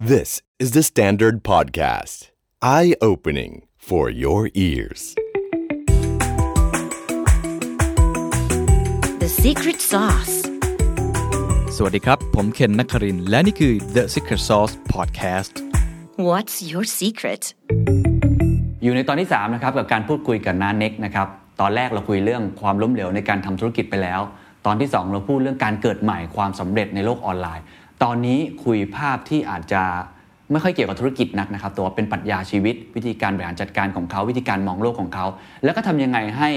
This is the Standard Podcast. Eye opening for your ears. The secret sauce. สวัสดีครับ ผมเคนนักครินทร์และนี่คือ The Secret Sauce Podcast What's your secret? อยู่ในตอนที่ 3 นะครับ กับการพูดคุยกับน้าเน็กนะครับ ตอนแรกเราคุยเรื่องความล้มเหลวในการทำธุรกิจไปแล้ว ตอนที่ 2 เราพูดเรื่องการเกิดใหม่ความสำเร็จในโลกออนไลน์ ตอนนี้คุยภาพที่อาจจะไม่ค่อยเกี่ยวกับธุรกิจนักนะครับต่ว่าเป็นปรัชญาชีวิต วิธีการบริหารจัดการของเขา วิธีการมองโลกของเขา แล้วก็ทำยังไงให้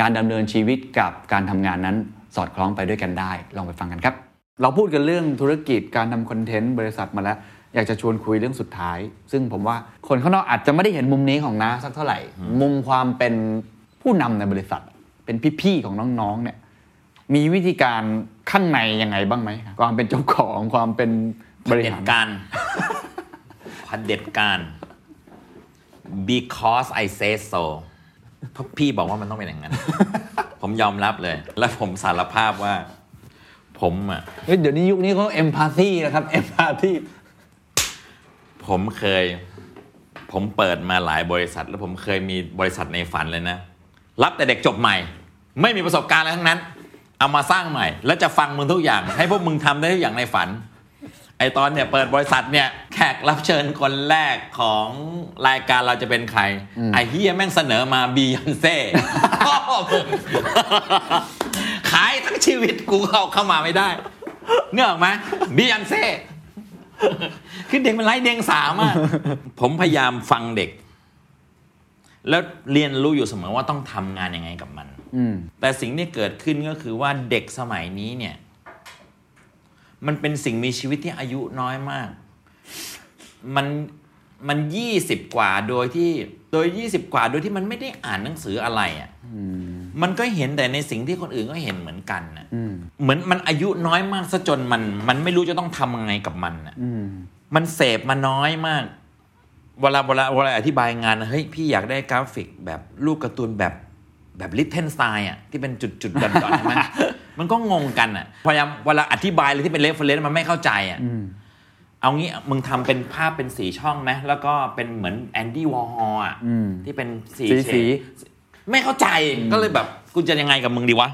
การดำเนินชีวิตกับการทำงานนั้นสอดคล้องไปด้วยกันได้ ลองไปฟังกันครับ เราพูดกันเรื่องธุรกิจการทำคอนเทนต์บริษัทมาแล้ว อยากจะชวนคุยเรื่องสุดท้าย ซึ่งผมว่าคนข้างนอกอาจจะไม่ได้เห็นมุมนี้ของน้าสักเท่าไหร่ มุมความเป็นผู้นำในบริษัท เป็นพี่ๆของน้องๆเนี่ยมีวิธีการ ข้างในยังไงบ้างไหมครับความเป็นเจ้าของความเป็นบริเด็หาดรการพันเด็ดการ because I say so เพราะพี่บอกว่ามันต้องเป็นอย่างนั้น ผมยอมรับเลย และผมสารภาพว่า ผมอะเฮ้ยเดี๋ยวนี้ยุคนี้เขาเอมพาธีนะครับเอมพาธีผมเคย ผมเปิดมาหลายบริษัท แล้วผมเคยมีบริษัทในฝันเลยนะ รับแต่เด็กจบใหม่ ไม่มีประสบการณ์อะไรทั้งนั้น เอามาสร้างใหม่ แล้วจะฟังมึงทุกอย่าง ให้พวกมึงทำได้ทุกอย่างในฝัน ไอตอนเนี่ยเปิดบริษัทเนี่ยแขกรับเชิญคนแรกของรายการเราจะเป็นใคร ไอเฮียแม่งเสนอมาบียอนเซ่พ่อมึงขายทั้งชีวิตกูเข้าเข้ามาไม่ได้เนื่อออกไหมบียอนเซ่คือเด็กมันไร้เดียงสามอะผมพยายามฟังเด็ก แล้วเรียนรู้อยู่เสมอว่าต้องทำงานยังไงกับมันอืม แต่สิ่งที่เกิดขึ้นก็คือว่าเด็กสมัยนี้เนี่ย มันเป็นสิ่งมีชีวิตที่อายุน้อยมาก มันมันยี่สิบกว่าโดยที่ โดยยี่สิบกว่าโดยที่มันไม่ได้อ่านหนังสืออะไรอะ่ะมันก็เห็นแต่ในสิ่งที่คนอื่นก็เห็นเหมือนกันน่ะอืมเหมือนมันอายุน้อยมากซะจนมัน มันไม่รู้จะต้องทำยังไงกับมันน่ะอืมมันเสพมาน้อยมาก เวลาเวลาเวลาอธิบายงานนะเฮ้ยพี่อยากได้กราฟิกแบบรูปการ์ตูนแบบ แบบ Lichtenstein อะที่เป็นจุดจุดๆ dot ๆใช่ไหมมันก็งงกันอะพยายามเวลาอธิบายอะไรที่เป็น reference มันไม่เข้าใจอะอืมเอางี้มึงทำเป็นภาพเป็นสีช่องไหมแล้วก็เป็นเหมือน Andy Warhol อะอืมที่เป็นสีสีเฉสีดไม่เข้าใจก็เลยแบบกูจะยังไงกับมึงดีวะ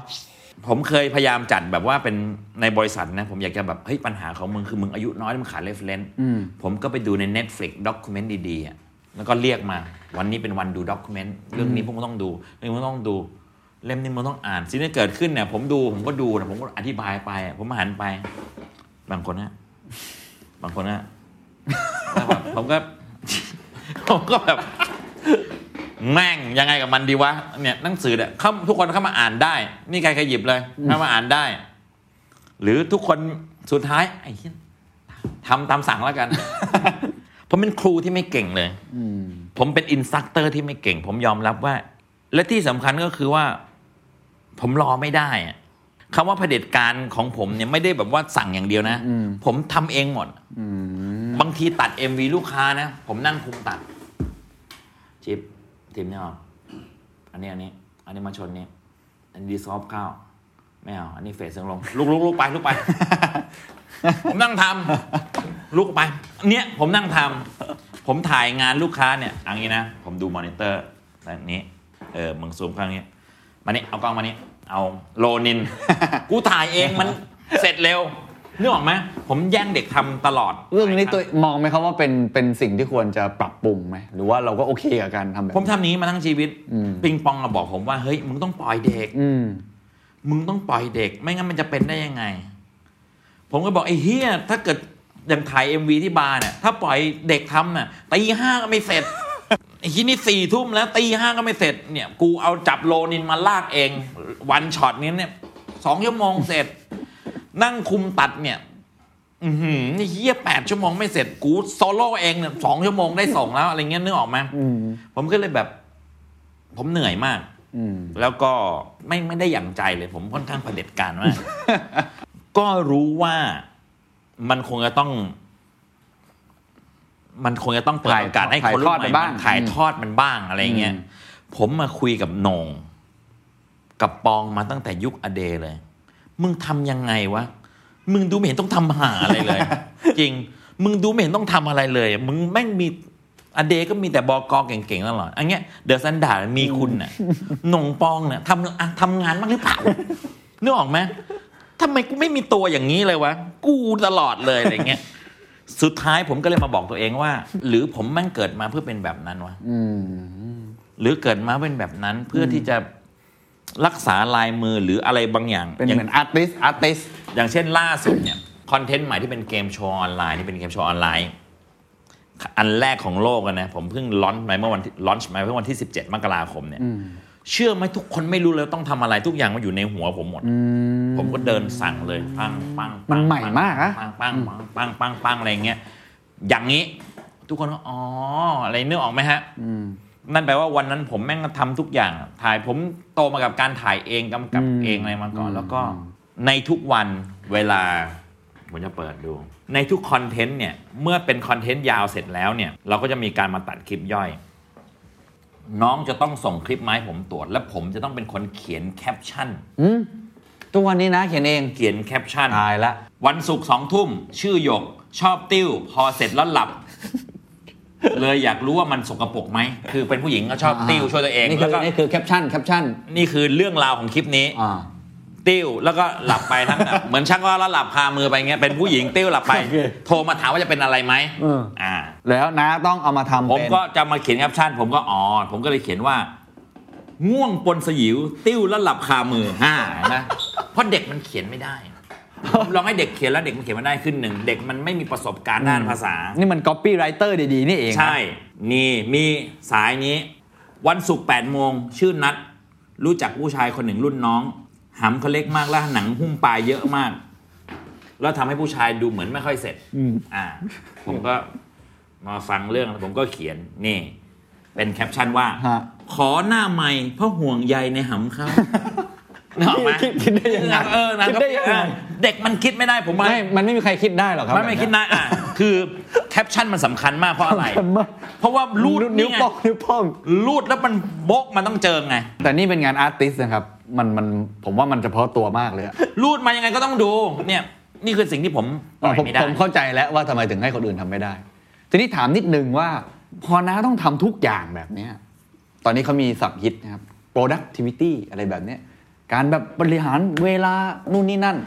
ผมเคยพยายามจัดแบบว่าเป็นในบริษัทนะ ผมอยากจะแบบเฮ้ยปัญหาของมึงคือมึงอายุน้อยแล้วมึงขาด reference อืมผมก็ไปดูใน Netflix document ดีๆอะ แล้วก็เรียกมา วันนี้เป็นวันดู document เรื่องนี้พวกมึงต้องดูเรื่องมึงต้องดู เล่มนี้มึงต้องอ่านสิ่งที่เกิดขึ้นเนี่ยผมดูผมก็ดูนะผมก็อธิบายไป ผมหันไป บางคนนะบางคนนะผมก็ผมก็แบบแม่งยังไงกับมันดีวะเนี่ยหนังสือเนี่ยเข้าทุกคนเข้ามาอ่านได้ นี่ใครใครหยิบเลยเข้ามาอ่านได้ หรือทุกคนสุดท้ายไอ้เหี้ยทำตามสั่งแล้วกัน ผมเป็นครูที่ไม่เก่งเลยอืมผมเป็นอินสตัคเตอร์ที่ไม่เก่ง ผมยอมรับว่า และที่สำคัญก็คือว่า ผมรอไม่ได้อะคำว่าเผด็จการของผมเนี่ยไม่ได้แบบว่าสั่งอย่างเดียวนะอืมผมทำเองหมดอืมบางทีตัด MV ลูกค้านะ ผมนั่งคุมตัดชิปทีมเนี่ยออกอันนี้อันนี้ อันนี้มาชนนี้อันนี้ดีซอฟเข้าไม่เอา อันนี้เฟสเสียงลงลุกลุกลุกไปลุกไป ผมนั่งทำลุกไป เนี่ยผมนั่งทำผมถ่ายงานลูกค้าเนี่ยเอันนี้นะ ผมดูมอนิเตอร์แบบนี้ เออมึงซูมข้างนี้ มานี่เอากล้องมานี่เอาโลนิน กูถ่ายเองมันเสร็จเร็วนึกออกไหมผมแย่งเด็กทำตลอด เรื่องนี้ตัวมองไหมครับว่าเป็นเป็นสิ่งที่ควรจะปรับปรุงไหมหรือว่าเราก็โอเคกับการทำแบบผมทำนี้มาทั้งชีวิตอืมปิงปองอะบอกผมว่าเฮ้ยมึงต้องปล่อยเด็กอืมมึงต้องปล่อยเด็ก ไม่งั้นมันจะเป็นได้ยังไง ผมก็บอกไอ้เฮียถ้าเกิดอย่างถ่าย MV ที่บาร์เนี่ยถ้าปล่อยเด็กทำน่ะตีห้าก็ไม่เสร็จไอ้ที่นี่สี่ทุ่มแล้วตีห้าก็ไม่เสร็จเนี่ยกูเอาจับโลนินมาลากเอง one shot นี้เนี่ยสองชั่วโมงเสร็จ นั่งคุมตัดเนี่ยอือหือไอ้เฮียแปดชั่วโมงไม่เสร็จกูโซโล่เองเนี่ยสองชั่วโมงได้ส่งแล้วอะไรเงี้ยนึกออกไหมอืมผมก็เลยแบบ ผมเหนื่อยมากอืมแล้วก็ไม่ไม่ได้อย่างใจเลย ผมค่อนข้างเผด็จการมาก ก็รู้ว่ามันคงจะต้อง มันคงจะต้องเปิดถ่ายโอกาสให้ถ่ายทอดคนรุ่นใหม่ไปบ้างมันถ่ายทอดมันบ้างอะไรเงี้ยอืมผมมาคุยกับโหนง กับปองมาตั้งแต่ยุคอเดเลย มึงทำยังไงวะ มึงดูไม่เห็นต้องทำหาอะไรเลย จริง มึงดูไม่เห็นต้องทำอะไรเลย มึงแม่งมีอเดก็มีแต่บอกอเก่งๆตลอดอันเนี้ยเดอะซันดามีคุณน่ะหนงปองเนี่ยทำอะทำงานบ้างหรือเปล่านึกออกไหม ทำไมกูไม่มีตัวอย่างนี้เลยวะ กูตลอดเลยอะไรเงี้ยสุดท้ายผมก็เลยมาบอกตัวเองว่า หรือผมแม่งเกิดมาเพื่อเป็นแบบนั้นวะหรือเกิดมาเป็นแบบนั้นเพื่อที่จะรักษาลายมือหรืออะไรบางอย่าง เป็นอย่างเหมือน artist artist อย่างเช่นล่าสุดเนี่ยคอนเทนต์ใหม่ที่เป็นเกมโชว์ออนไลน์ที่เป็นเกมโชว์ออนไลน์ อันแรกของโลกอะนะ ผมเพิ่ง launch ไปเมื่อวัน launch ไปเมื่อวันที่ 17 มกราคมเนี่ย เชื่อไหมทุกคนไม่รู้เลยว่าต้องทำอะไรทุกอย่างมันอยู่ในหัวผมหมด ผมก็เดินสั่งเลยปังปังปังมันใหม่มากนะปังปังปังปังปังปังอะไรเงี้ยอย่างนี้ ทุกคนก็อ๋ออะไรนึกออกไหมฮะนั่นแปลว่าวันนั้นผมแม่งก็ทำทุกอย่าง ถ่ายผมโตมากับการถ่ายเองกำกับเองอะไรมาก่อน แล้วก็ในทุกวันเวลาผมจะเปิดดู ในทุกคอนเทนต์เนี่ยเมื่อเป็นคอนเทนต์ยาวเสร็จแล้วเนี่ย เราก็จะมีการมาตัดคลิปย่อย น้องจะต้องส่งคลิปมาให้ผมตรวจ และผมจะต้องเป็นคนเขียนแคปชั่นทุกวันนี้นะเขียนเองเขียนแคปชั่น ตายละ วันศุกร์สองทุ่ม ชื่อหยก ชอบติ้ว พอเสร็จแล้วหลับ เลยอยากรู้ว่ามันสกปรกไหม คือเป็นผู้หญิงก็ชอบติ้วช่วยตัวเองนี่คืแล้วก็นี่คือแคปชั่นแคปชั่น นี่คือเรื่องราวของคลิปนี้ อ่า ติ้วแล้วก็หลับไปทั้งเหมือนชักว่าแล้วหลับคามือไปเงี้ยเป็นผู้หญิงติ้วหลับไปโอเคโทรมาถามว่าจะเป็นอะไรไหมเอออ่า แล้วนะต้องเอามาทำผมเป็นก็จะมาเขียนแคปชั่น ผมก็อ๋อผมก็เลยเขียนว่า ง่วงปนสยิว ติ้วแล้วหลับคามือห้านะเพราะเด็กมันเขียนไม่ได้ผมลองให้เด็กเขียนแล้วเด็กมันเขียนไม่ได้ขึ้นหนึ่งเด็กมันไม่มีประสบการณ์ด้านภาษา นี่มัน copywriter ดีๆนี่เองนะใช่ นี่มีสายนี้ วันศุกร์แปดโมงชื่อนัดรู้จักผู้ชายคนหนึ่งรุ่นน้อง หำเขาเล็กมากแล้วหนังหุ้มปลายเยอะมาก แล้วทำให้ผู้ชายดูเหมือนไม่ค่อยเสร็จอ่า ผมก็มาฟังเรื่องผมก็เขียนนี่ เป็นแคปชั่นว่าฮะขอหน้าใหม่เพราะห่วงใยในหำเขานึกออกไหมคิดคิดได้ยังไงเออนะคิดได้ยังไงเด็กมันคิดไม่ได้ผมว่าไม่มันไม่มีใครคิดได้หรอกครับไม่ไม่คิดนะอะคือแคปชั่นมันสำคัญมากเพราะอะไรสำคัญมากเพราะว่ารูดนิ้วโป้งนี่ไงนิ้วโป้องรูดแล้วมันโบกมันต้องเจอไง แต่นี่เป็นงาน artist นะครับ มันมันผมว่ามันเฉพาะตัวมากเลยอะรูดมายังไงก็ต้องดู เนี่ย นี่คือสิ่งที่ผมปล่อยผมไม่ได้ผมเข้าใจแล้วว่าทำไมถึงให้คนอื่นทำไม่ได้ ทีนี้ถามนิดนึงว่า พอน้าต้องทำทุกอย่างแบบเนี้ยตอนนี้เขามีศัพท์ฮิตนะครับ productivity อะไรแบบเนี้ยการแบบบริหารเวลานู่นนี่นั่น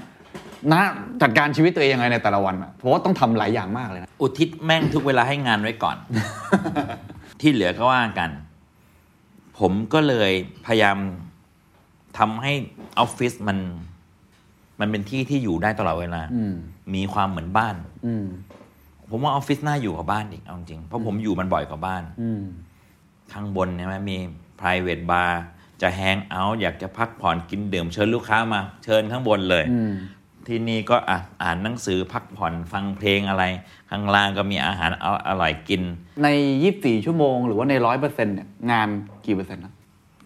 นะจัดการชีวิตตัวเองยังไงในแต่ละวันอะเพราะว่าต้องทำหลายอย่างมากเลยนะอุทิศแม่งทุกเวลาให้งานไว้ก่อน ที่เหลือก็ว่ากัน ผมก็เลยพยายาม ทำให้ออฟฟิศมัน มันเป็นที่ที่อยู่ได้ตลอดเวลาอืมมีความเหมือนบ้านอืมผมว่าออฟฟิศน่าอยู่กว่าบ้านอีกเอาจริงเพราะผมอยู่มันบ่อยกว่าบ้านอืมข้างบนเนี่ยมี private bar จะแฮงเอาท์อยากจะพักผ่อนกินดื่มเชิญลูกค้ามา เชิญข้างบนเลยอืมที่นี่ก็อะอ่านหนังสือพักผ่อนฟังเพลงอะไร ข้างล่างก็มีอาหารออร่อยกิน ใน 24 ชั่วโมง หรือว่าในร้อยเปอร์เซ็นต์เนี่ยงานกี่เปอร์เซ็นต์นะ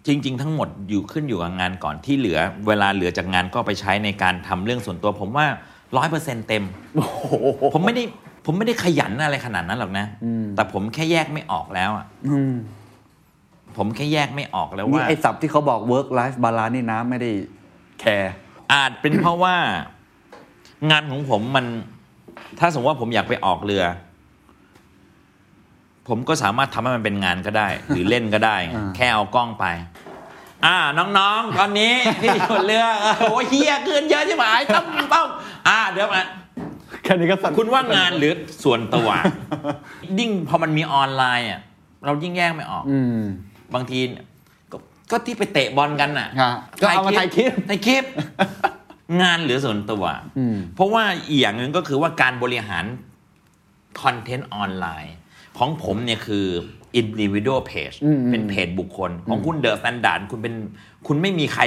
จริง ๆ ทั้งหมดอยู่ขึ้นอยู่กับงานก่อนที่เหลือ เวลาเหลือจากงานก็ไปใช้ในการทำเรื่องส่วนตัว ผมว่าร้อยเปอร์เซ็นเต็มผมไม่ได้ผมไม่ได้ขยันอะไรขนาดนั้นหรอกนะอืมแต่ผมแค่แยกไม่ออกแล้วอะอืมผมแค่แยกไม่ออกแล้วนี่ว่าไอ้ศัพท์ที่เขาบอก work life balance นี่นะไม่ได้แคร์อาจเป็นเพราะว่า งานของผมมัน ถ้าสมมติว่าผมอยากไปออกเรือ ผมก็สามารถทำให้มันเป็นงานก็ได้ หรือเล่นก็ได้อ่าแค่เอากล้องไป อ่าน้องๆ ตอนนี้ที่อยู่เรือเออโอ้ยเฮียเกินเยอะใช่ไหมต้องต้องอ่าเดี๋ยวมาแค่นี้ก็สั่นคุณว่างานหรือส่วนตัวยิ่งพอมันมีออนไลน์อะเรายิ่งแยกไม่ออกอืมบางทีก็ก็ที่ไปเตะบอลกันน่ะฮะก็เอามาถ่ายคลิปถ่ายคลิป งานหรือส่วนตัวอืมเพราะว่าอีกอย่างหนึ่งก็คือว่าการบริหารคอนเทนต์ออนไลน์ ของผมเนี่ยคือ individual page อืมอืมเป็นเพจบุคคล ของคุณเดอะ s แ a นดาร์ดคุณเป็นคุณไม่มีใคร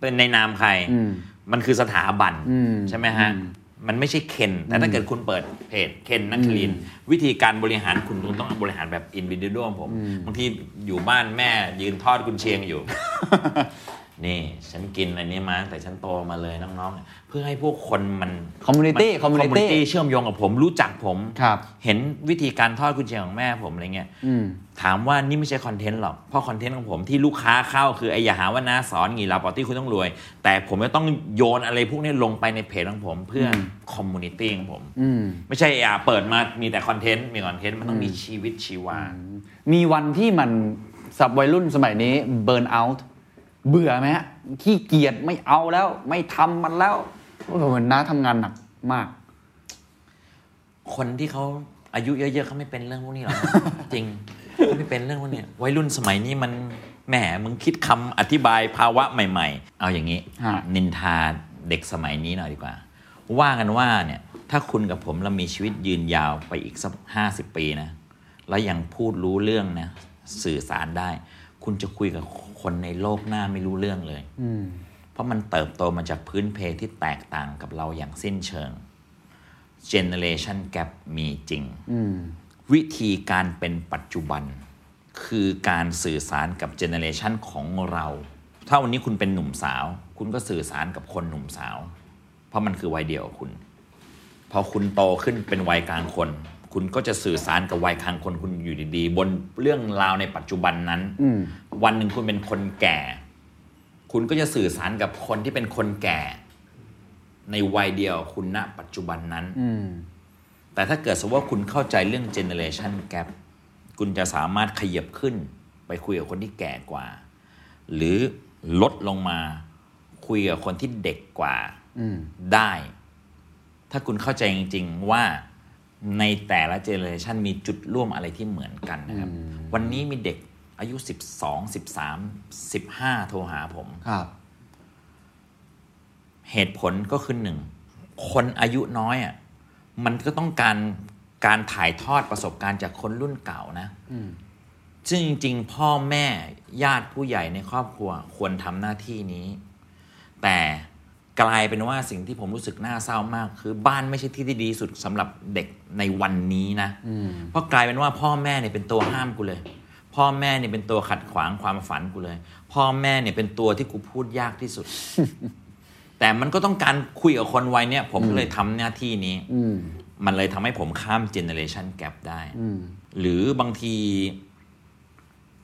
เป็นในนามใครอืมมันคือสถาบันอืมใช่ไหมฮะอืมมันไม่ใช่เคน แต่ถ้าเกิดคุณเปิดเพจเคนนักคลินทร์วิธีการบริหารคุณต้องบริหารแบบอินดิวิ u a l ผมบางทีอยู่บ้านแม่ยืนทอดกุนเชียงอยู่ นี่ฉันกินอันนี้มาตั้งแต่ฉันโตมาเลยน้องๆ เพื่อให้พวกคนมัน Community มัน Community community เชื่อมโยงกับผมรู้จักผมครับเห็นวิธีการทอดกุนเชียงของแม่ผมอะไรเงี้ยอืมถามว่านี่ไม่ใช่คอนเทนต์หรอก เพราะคอนเทนต์ของผมที่ลูกค้าเข้าคือไอ้อย่าหาว่าน้าสอนงีลาปอตี้คุณต้องรวย แต่ผมจะต้องโยนอะไรพวกนี้ลงไปในเพจของผม เพื่อ community ของผมอืมไม่ใช่อะเปิดมามีแต่คอนเทนต์มีคอนเทนต์มันต้องมีชีวิตชีวา มีวันที่มันสับวัยรุ่นสมัยนี้ burnout เบื่อไหมฮะขี้เกียจไม่เอาแล้ว ไม่ทำมันแล้วโอ้โหเหมือนน้าทำงานหนักมาก คนที่เขาอายุเยอะๆเขาไม่เป็นเรื่องพวกนี้หรอก จริงเขาไม่เป็นเรื่องพวกนี้วัยรุ่นสมัยนี้มันแหมมึงคิดคำอธิบายภาวะใหม่ ๆ เอาอย่างนี้ฮะนินทาเด็กสมัยนี้หน่อยดีกว่า ว่ากันว่าเนี่ย ถ้าคุณกับผมเรามีชีวิตยืนยาวไปอีกสักห้าสิบปีนะ แล้วยังพูดรู้เรื่องนะสื่อสารได้ คุณจะคุยกับ คนในโลกหน้าไม่รู้เรื่องเลยอืมเพราะมันเติบโตมาจากพื้นเพที่แตกต่างกับเราอย่างสิ้นเชิง Generation Gap มีจริงอืมวิธีการเป็นปัจจุบัน คือการสื่อสารกับเจเนเรชันของเรา ถ้าวันนี้คุณเป็นหนุ่มสาว คุณก็สื่อสารกับคนหนุ่มสาว เพราะมันคือวัยเดียวกับคุณ พอคุณโตขึ้นเป็นวัยกลางคน คุณก็จะสื่อสารกับวัยกลางคนคุณอยู่ดีๆ บนเรื่องราวในปัจจุบันนั้นอืมวันหนึ่งคุณเป็นคนแก่ คุณก็จะสื่อสารกับคนที่เป็นคนแก่ ในวัยเดียวกับคุณณปัจจุบันนั้นอืมแต่ถ้าเกิดสมมติว่าคุณเข้าใจเรื่อง generation gap คุณจะสามารถขยับขึ้น ไปคุยกับคนที่แก่กว่า หรือลดลงมาคุยกับคนที่เด็กกว่าอืมได้ ถ้าคุณเข้าใจจริง ๆ ว่า ในแต่ละเจเนอเรชันมีจุดร่วมอะไรที่เหมือนกันนะครับ วันนี้มีเด็กอายุ 12 13 15 โทรหาผมครับ เหตุผลก็คือหนึ่ง คนอายุน้อยอะมันก็ต้องการการถ่ายทอดประสบการณ์จากคนรุ่นเก่านะซึ่งจริง ๆ พ่อแม่ญาติผู้ใหญ่ในครอบครัว ควรทำหน้าที่นี้ แต่ กลายเป็นว่าสิ่งที่ผมรู้สึกน่าเศร้ามาก คือบ้านไม่ใช่ที่ที่ดีที่สุดสำหรับเด็กในวันนี้นะเพราะกลายเป็นว่าพ่อแม่เนี่ยเป็นตัวห้ามกูเลย พ่อแม่เนี่ยเป็นตัวขัดขวางความฝันกูเลย พ่อแม่เนี่ยเป็นตัวที่กูพูดยากที่สุด แต่มันก็ต้องการคุยกับคนวัยเนี้ยผมก็เลยทำหน้าที่นี้ อืมมันเลยทำให้ผมข้ามเจเนเรชันแก p ได้อืมหรือบางที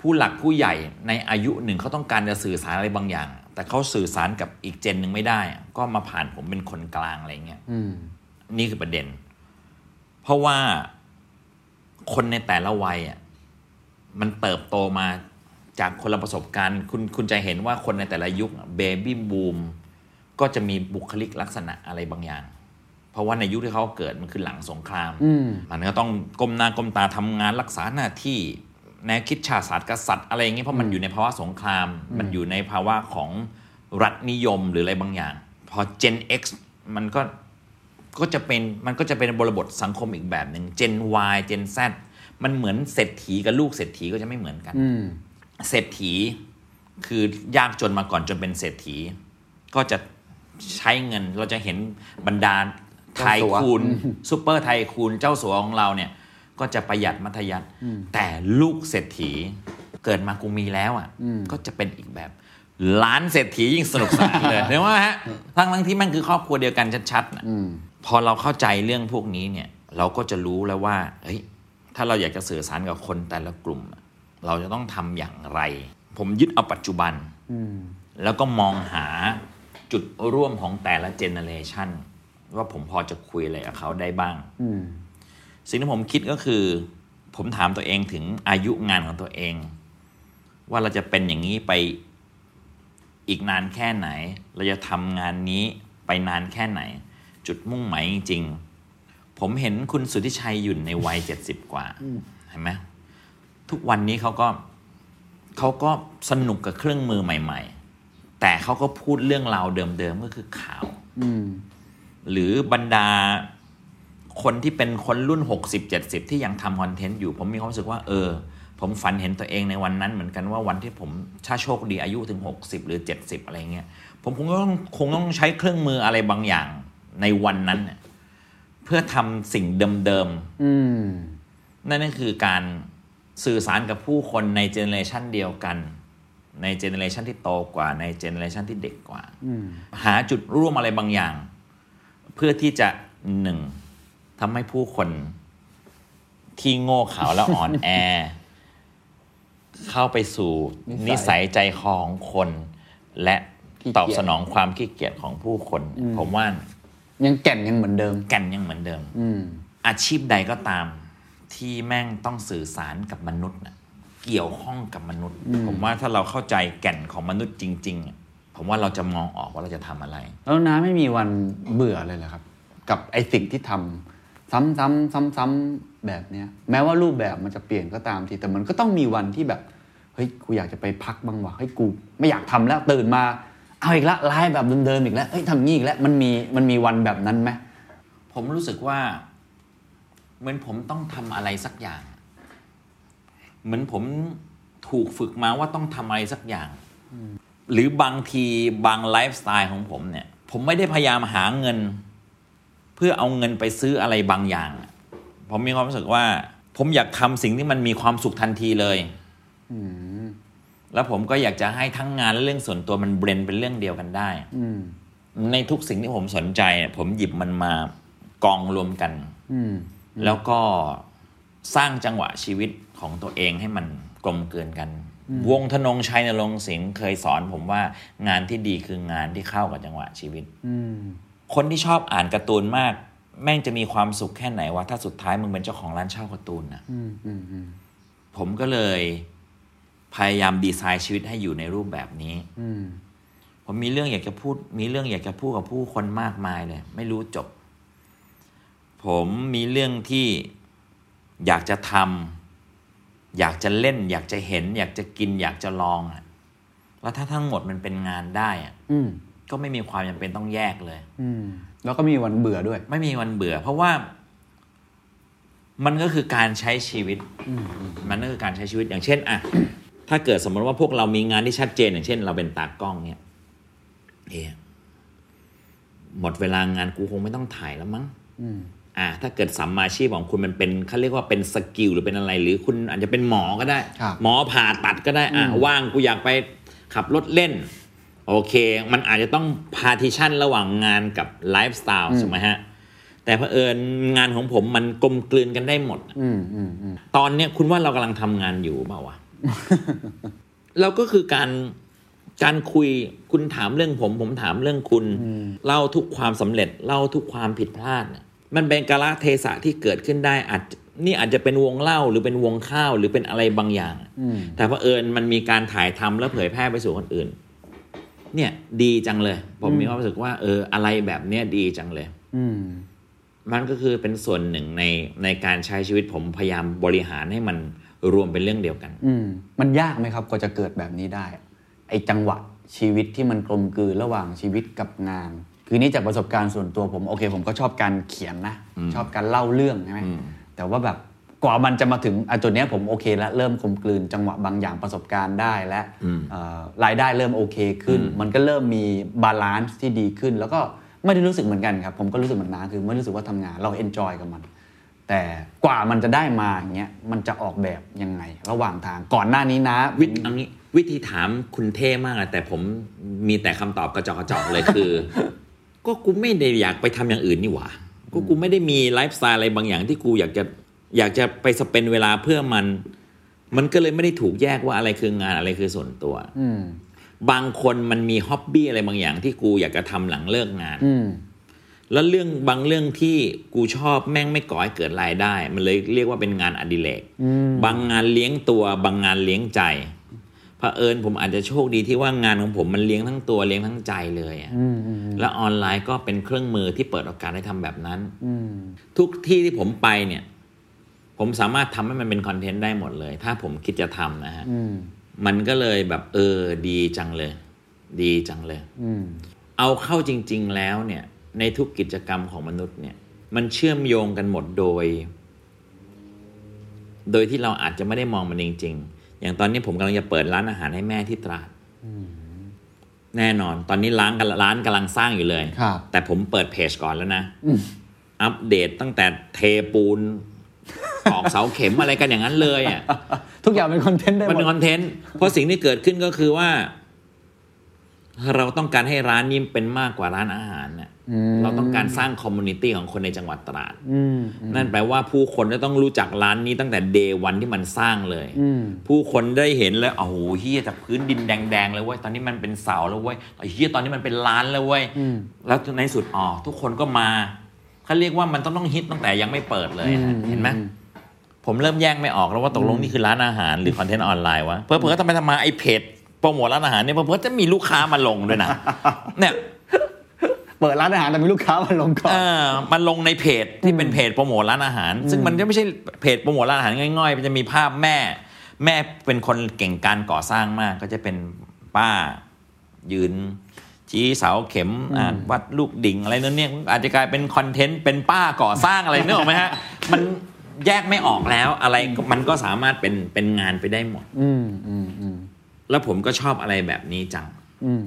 ผู้หลักผู้ใหญ่ในอายุหนึ่งเขาต้องการจะสื่อสารอะไรบางอย่าง แต่เขาสื่อสารกับอีกเจนหนึ่งไม่ได้ ก็มาผ่านผมเป็นคนกลางอะไรเงี้ยอืมนี่คือประเด็น เพราะว่าคนในแต่ละวัยอะมันเติบโตมาจากคนละประสบการณ์ คุณคุณจะเห็นว่าคนในแต่ละยุคเบบี้บูมก็จะมีบุคลิกลักษณะอะไรบางอย่าง เพราะว่าในยุคที่เขาเกิดมันคือหลังสงครามอืมมันก็ต้องก้มหน้าก้มตาทำงานรักษาหน้าที่ แนวคิดชาติศาสตร์กษัตริย์อะไรอย่างเงี้ยเพราะมันอยู่ในภาวะสงคราม มันอยู่ในภาวะของรัฐนิยมหรืออะไรบางอย่าง พอ Gen X มันก็ก็จะเป็นมันก็จะเป็นบริบทสังคมอีกแบบหนึ่ง Gen Y Gen Z มันเหมือนเศรษฐีกับลูกเศรษฐีก็จะไม่เหมือนกันอืมเศรษฐีคือยากจนมาก่อนจนเป็นเศรษฐี ก็จะใช้เงินเราจะเห็นบรรดาไทยคูณซูเปอร์ไทยคูณเจ้าสัวของเราเนี่ย ก็จะประหยัดมัธยัติแต่ลูกเศรษฐีเกิดมากูมีแล้วอะก็จะเป็นอีกแบบล้านเศรษฐียิ่งสนุกสนานเลยเห็นไหมฮะทั้งทั้งที่มันคือครอบครัวเดียวกันชัดๆนะอืมพอเราเข้าใจเรื่องพวกนี้เนี่ย เราก็จะรู้แล้วว่าเฮ้ยถ้าเราอยากจะสื่อสารกับคนแต่ละกลุ่มอะเราจะต้องทำอย่างไร ผมยึดเอาปัจจุบันอืมแล้วก็มองหาจุดร่วมของแต่ละเจเนเรชันว่าผมพอจะคุยอะไรกับเขาได้บ้างอืม สิ่งที่ผมคิดก็คือ ผมถามตัวเองถึงอายุงานของตัวเอง ว่าเราจะเป็นอย่างนี้ไปอีกนานแค่ไหน เราจะทำงานนี้ไปนานแค่ไหน จุดมุ่งหมายจริง ๆ ผมเห็นคุณสุทธิชัยอยู่ในวัยเจ็ดสิบกว่าเห็นไหมทุกวันนี้เขาก็เขาก็สนุกกับเครื่องมือใหม่ ๆ แต่เขาก็พูดเรื่องราวเดิมๆก็คือข่าวอืมหรือบรรดา คนที่เป็นคนรุ่น 60 70 ที่ยังทำคอนเทนต์อยู่ ผมมีความรู้สึกว่าเออ ผมฝันเห็นตัวเองในวันนั้นเหมือนกันว่าวันที่ผมถ้าโชคดีอายุถึง 60 หรือ 70 อะไรเงี้ยผมคงต้องคงต้องใช้เครื่องมืออะไรบางอย่างในวันนั้นเนี่ยเพื่อทำสิ่งเดิมอืมๆนั่นก็คือการสื่อสารกับผู้คนในเจเนอเรชันเดียวกัน ในเจเนอเรชันที่โตกว่าในเจเนอเรชันที่เด็กกว่าหาจุดร่วมอะไรบางอย่าง เพื่อที่จะหนึ่ง ทำให้ผู้คนที่โง่เขลาและอ่อนแอ เข้าไปสู่นิสัยใจคอของคน และขี้เกียจตอบสนองความขี้เกียจของผู้คน ผมว่า ยังแก่นยังเหมือนเดิม แก่นยังเหมือนเดิม อืมอาชีพใดก็ตาม ที่แม่งต้องสื่อสารกับมนุษย์น่ะเกี่ยวข้องกับมนุษย์ ผมว่าถ้าเราเข้าใจแก่นของมนุษย์จริงๆอะผมว่าเราจะมองออกว่าเราจะทำอะไร แล้วน้าไม่มีวันเบื่อเลยเหรอครับ กับไอสิ่งที่ทำ ซ้ำๆซ้ำๆแบบเนี้ยแม้ว่ารูปแบบมันจะเปลี่ยนก็ตามทีแต่มันก็ต้องมีวันที่แบบเฮ้ยกูอยากจะไปพักบ้างวะเฮ้ยกูไม่อยากทำแล้วตื่นมาเอาอีกละไลฟ์แบบเดิมๆอีกแล้วเฮ้ยทำงี้อีกแล้วมันมีมันมีวันแบบนั้นไหมผมรู้สึกว่า เหมือนผมต้องทำอะไรสักอย่าง เหมือนผมถูกฝึกมาว่าต้องทำอะไรสักอย่าง หรือบางทีบางไลฟ์สไตล์ของผมเนี่ย ผมไม่ได้พยายามหาเงิน เพื่อเอาเงินไปซื้ออะไรบางอย่าง ผมมีความรู้สึกว่า ผมอยากทำสิ่งที่มันมีความสุขทันทีเลยแล้วผมก็อยากจะให้ทั้งงานและเรื่องส่วนตัวมันเบรนเป็นเรื่องเดียวกันได้อืมในทุกสิ่งที่ผมสนใจเนี่ยผมหยิบมันมากองรวมกันอืมแล้วก็สร้างจังหวะชีวิตของตัวเองให้มันกลมเกลืนกัน วงธนงชัยนรงค์สิงห์เคยสอนผมว่างานที่ดีคืองานที่เข้ากับจังหวะชีวิตอืม คนที่ชอบอ่านการ์ตูนมาก แม่งจะมีความสุขแค่ไหนวะถ้าสุดท้ายมึงเป็นเจ้าของร้านเช่าการ์ตูนนะอืมอืมอืมผมก็เลยพยายามดีไซน์ชีวิตให้อยู่ในรูปแบบนี้อืมผมมีเรื่องอยากจะพูด มีเรื่องอยากจะพูดกับผู้คนมากมายเลย ไม่รู้จบ ผมมีเรื่องที่อยากจะทำอยากจะเล่น อยากจะเห็น อยากจะกิน อยากจะลองอะแล้วถ้าทั้งหมดมันเป็นงานได้อะอืม ก็ไม่มีความจำเป็นต้องแยกเลย อืม แล้วก็มีวันเบื่อด้วย ไม่มีวันเบื่อ เพราะว่า มันก็คือการใช้ชีวิตมันก็คือการใช้ชีวิตอย่างเช่นอะถ้าเกิดสมมติว่าพวกเรามีงานที่ชัดเจน อย่างเช่น เราเป็นตากล้องเนี่ยเอะหมดเวลางานกูคงไม่ต้องถ่ายแล้วมั้งอืมอ่า ถ้าเกิดสัมมาชีพของคุณมันเป็นเขาเรียกว่าเป็นสกิลหรือเป็นอะไร หรือคุณอาจจะเป็นหมอก็ได้ครับหมอผ่าตัดก็ได้ อ่าว่างกูอยากไปขับรถเล่น โอเค มันอาจจะต้อง partition ระหว่างงานกับไลฟ์สไตล์ใช่ไหมฮะ แต่เผอิญงานของผมมันกลมกลืนกันได้หมดอืมอืมอืมตอนเนี้ยคุณว่าเรากำลังทำงานอยู่เปล่าวะเราก็คือการการคุยคุณถามเรื่องผม ผมถามเรื่องคุณ เล่าทุกความสำเร็จ เล่าทุกความผิดพลาดเนี่ยมันเป็นกาลเทศะที่เกิดขึ้นได้อาจนี่อาจจะเป็นวงเล่าหรือเป็นวงข้าวหรือเป็นอะไรบางอย่างอืมแต่เผอิญมันมีการถ่ายทำแล้วเผยแพร่ไปสู่คนอื่น เนี่ยดีจังเลย ผมมีความรู้สึกว่า เออ อะไรแบบเนี้ยดีจังเลย อืมมันก็คือเป็นส่วนหนึ่งในในการใช้ชีวิตผมพยายามบริหารให้มันรวมเป็นเรื่องเดียวกัน อืมมันยากไหมครับกว่าจะเกิดแบบนี้ได้ ไอ้จังหวะชีวิตที่มันกลมกลืนระหว่างชีวิตกับงาน คือนี่จากประสบการณ์ส่วนตัวผมโอเค ผมก็ชอบการเขียนนะ ชอบการเล่าเรื่องใช่ไหมแต่ว่าแบบ กว่ามันจะมาถึงอะจุดเนี้ยผมโอเคแล้วเริ่มกลมกลืนจังหวะบางอย่างประสบการณ์ได้และเอ่อรายได้เริ่มโอเคขึ้น มันก็เริ่มมี balance ที่ดีขึ้น แล้วก็ไม่ได้รู้สึกเหมือนกันครับ ผมก็รู้สึกเหมือนน้าคือไม่รู้สึกว่าทำงานเรา enjoy กับมัน แต่กว่ามันจะได้มาอย่างเงี้ยมันจะออกแบบยังไง ระหว่างทางก่อนหน้านี้นะวิธีเอางี้วิธีถามคุณเท่มากอะแต่ผมมีแต่คำตอบกระจอกกระจอกเลยคือ ก็กูไม่ได้อยากไปทำอย่างอื่นนี่หว่าก็กูไม่ได้มีไลฟ์สไตล์อะไรบางอย่างที่กูอยากจะ อยากจะไปสเปนเวลาเพื่อมัน มันก็เลยไม่ได้ถูกแยกว่าอะไรคืองานอะไรคือส่วนตัวอืมบางคนมันมีฮ็อบบี้อะไรบางอย่างที่กูอยากจะทำหลังเลิกงานอืมแล้วเรื่องบางเรื่องที่กูชอบแม่งไม่ก่อให้เกิดรายได้ มันเลยเรียกว่าเป็นงานอดิเรกบางงานเลี้ยงตัว บางงานเลี้ยงใจเผอิญผมอาจจะโชคดีที่ว่างานของผมมันเลี้ยงทั้งตัวเลี้ยงทั้งใจเลยอะอืมอืมและออนไลน์ก็เป็นเครื่องมือที่เปิดโอกาสให้ทำแบบนั้นอืมทุกที่ที่ผมไปเนี่ย ผมสามารถทำให้มันเป็นคอนเทนต์ได้หมดเลย ถ้าผมคิดจะทำนะฮะอืมมันก็เลยแบบเออดีจังเลย ดีจังเลยอืมเอาเข้าจริง ๆ แล้วเนี่ย ในทุกกิจกรรมของมนุษย์เนี่ย มันเชื่อมโยงกันหมดโดย โดยที่เราอาจจะไม่ได้มองมันจริง ๆ อย่างตอนนี้ผมกำลังจะเปิดร้านอาหารให้แม่ที่ตราดแน่นอน ตอนนี้ร้านกำลังร้านกำลังสร้างอยู่เลยครับแต่ผมเปิดเพจก่อนแล้วนะอัปเดตตั้งแต่เทปูน ตอกเสาเข็มอะไรกันอย่างนั้นเลยอะโททุกอย่างเป็นคอนเทนต์ได้หมดมันเป็นคอนเทนต์เพราะสิ่งที่เกิดขึ้นก็คือว่า เราต้องการให้ร้านนี้เป็นมากกว่าร้านอาหารน่ะเราต้องการสร้าง community ของคนในจังหวัดตราดอืมนั่นแปลว่าผู้คนจะต้องรู้จักร้านนี้ตั้งแต่ day one ที่มันสร้างเลยผู้คนได้เห็นแล้วโอ้โหเฮียจากพื้นดินแดงๆเลยเว้ยตอนนี้มันเป็นเสาแล้วเว้ยไอ้เฮียตอนนี้มันเป็นร้านแล้วเว้ยแล้วในสุดอ๋อทุกคนก็มาเขาเรียกว่ามันต้องต้องฮิตตั้งแต่ยังไม่เปิดเลยนะเห็นไหม ผมเริ่มแยกไม่ออกแล้วว่าตกลงนี่คือร้านอาหารหรือคอนเทนต์ออนไลน์วะเพื่อเพื่อทำไมทำมาไอ้เพจโปรโมทร้านอาหารเนี่ยเพื่อจะมีลูกค้ามาลงด้วยนะเนี่ยเปิดร้านอาหารแต่มีลูกค้ามาลงก่อนเออมันลงในเพจที่เป็นเพจโปรโมทร้านอาหาร ซึ่งมันจะไม่ใช่เพจโปรโมทร้านอาหารง่อยๆมันจะมีภาพแม่ แม่เป็นคนเก่งการก่อสร้างมาก ก็จะเป็นป้ายืนชี้เสาเข็มอ่าวัดลูกดิ่งอะไรนั่นเนี่ยอาจจะกลายเป็นคอนเทนต์เป็นป้าก่อสร้างอะไรนึกออกไหมฮะมัน แยกไม่ออกแล้ว อะไรก็มันก็สามารถเป็นเป็นงานไปได้หมด อืมอืมอืมแล้วผมก็ชอบอะไรแบบนี้จัง อืม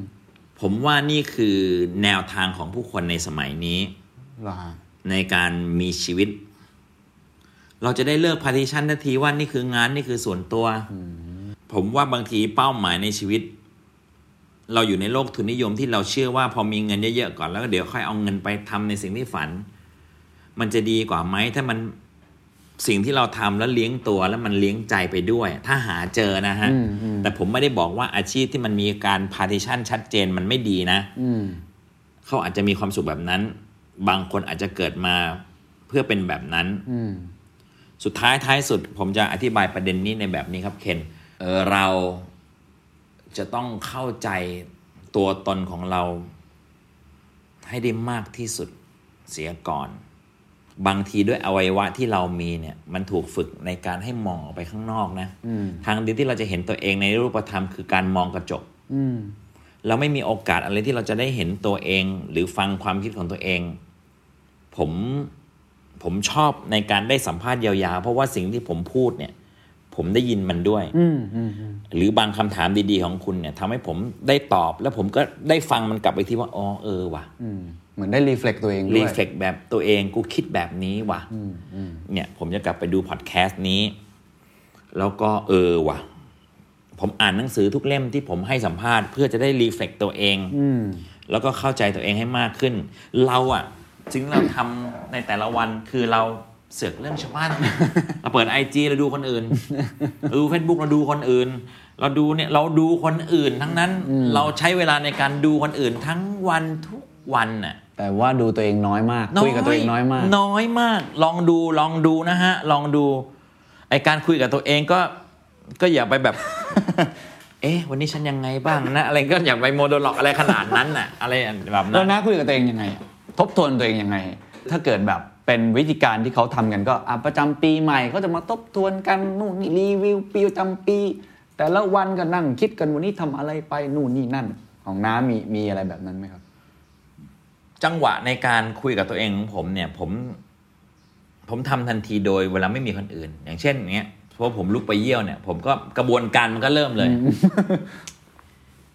ผมว่านี่คือแนวทางของผู้คนในสมัยนี้เหรอฮะในการมีชีวิต เราจะได้เลิก partition ทันทีว่านี่คืองานนี่คือส่วนตัว ผมว่าบางทีเป้าหมายในชีวิต เราอยู่ในโลกทุนนิยมที่เราเชื่อว่าพอมีเงินเยอะๆก่อนแล้วก็เดี๋ยวค่อยเอาเงินไปทำในสิ่งที่ฝัน มันจะดีกว่าไหมถ้ามัน สิ่งที่เราทำแล้วเลี้ยงตัวแล้วมันเลี้ยงใจไปด้วย ถ้าหาเจอนะฮะ แต่ผมไม่ได้บอกว่าอาชีพที่มันมีการ partition ชัดเจนมันไม่ดีนะอืมเขาอาจจะมีความสุขแบบนั้น บางคนอาจจะเกิดมาเพื่อเป็นแบบนั้นอืมสุดท้ายท้ายสุด ผมจะอธิบายประเด็นนี้ในแบบนี้ครับเคนเออเราจะต้องเข้าใจตัวตนของเรา ให้ได้มากที่สุดเสียก่อน บางทีด้วยอวัยวะที่เรามีเนี่ยมันถูกฝึกในการให้มองออกไปข้างนอกนะทางเดียวที่เราจะเห็นตัวเองในรูปธรรมคือการมองกระจกอืมเราไม่มีโอกาสอะไรที่เราจะได้เห็นตัวเอง หรือฟังความคิดของตัวเอง ผมผมชอบในการได้สัมภาษณ์ยาวๆ เพราะว่าสิ่งที่ผมพูดเนี่ย ผมได้ยินมันด้วยอืมอืมอืมหรือบางคำถามดีๆของคุณเนี่ยทำให้ผมได้ตอบ แล้วผมก็ได้ฟังมันกลับไปที่ว่าอ๋อเออว่ะอื มเหมือนได้รีเฟล็กตัวเองด้วยรีเฟล็กแบบตัวเองกูคิดแบบนี้ว่ะเนี่ย ผมจะกลับไปดูพอดแคสต์นี้ แล้วก็เออว่ะ ผมอ่านหนังสือทุกเล่มที่ผมให้สัมภาษณ์เพื่อจะได้ reflect ตัวเองอืมแล้วก็เข้าใจตัวเองให้มากขึ้น เราอะสิ่งที่เราทำในแต่ละวันคือเราเสือกเรื่องชาวบ้าน เราเปิด IG เราดูคนอื่นเราดูเฟซบุ๊กเราดูคนอื่น เราดูเนี่ยเราดูคนอื่นทั้งนั้น เราใช้เวลาในการดูคนอื่นทั้งวันทุก วันน่ะแต่ว่าดูตัวเองน้อยมาก คุยกับตัวเองน้อยมาก น้อยมาก ลองดูลองดูนะฮะ ลองดู ไอการคุยกับตัวเองก็ ก็อย่าไปแบบ เอ๊ะ วันนี้ฉันยังไงบ้างนะ อะไรก็อย่าไปโมโดลอกอะไรขนาดนั้นน่ะ อะไรแบบนั้แล้วนนะคุยกับตัวเองยังไงอะทบทวนตัวเองยังไง ถ้าเกิดแบบเป็นวิธีการที่เขาทำกันก็อะประจำปีใหม่เขาจะมาทบทวนกันนู่นนี่รีวิวปีประจำปี แต่ละวันก็นั่งคิดกันวันนี้ทำอะไรไปนู่นนี่นั่น ของน้ามีมีอะไรแบบนั้นไหมครับ จังหวะในการคุยกับตัวเองของผมเนี่ย ผม ผมทำทันทีโดยเวลาไม่มีคนอื่น อย่างเช่นอย่างเงี้ยพอผมลุกไปเยี่ยวเนี่ย ผมก็กระบวนการมันก็เริ่มเลย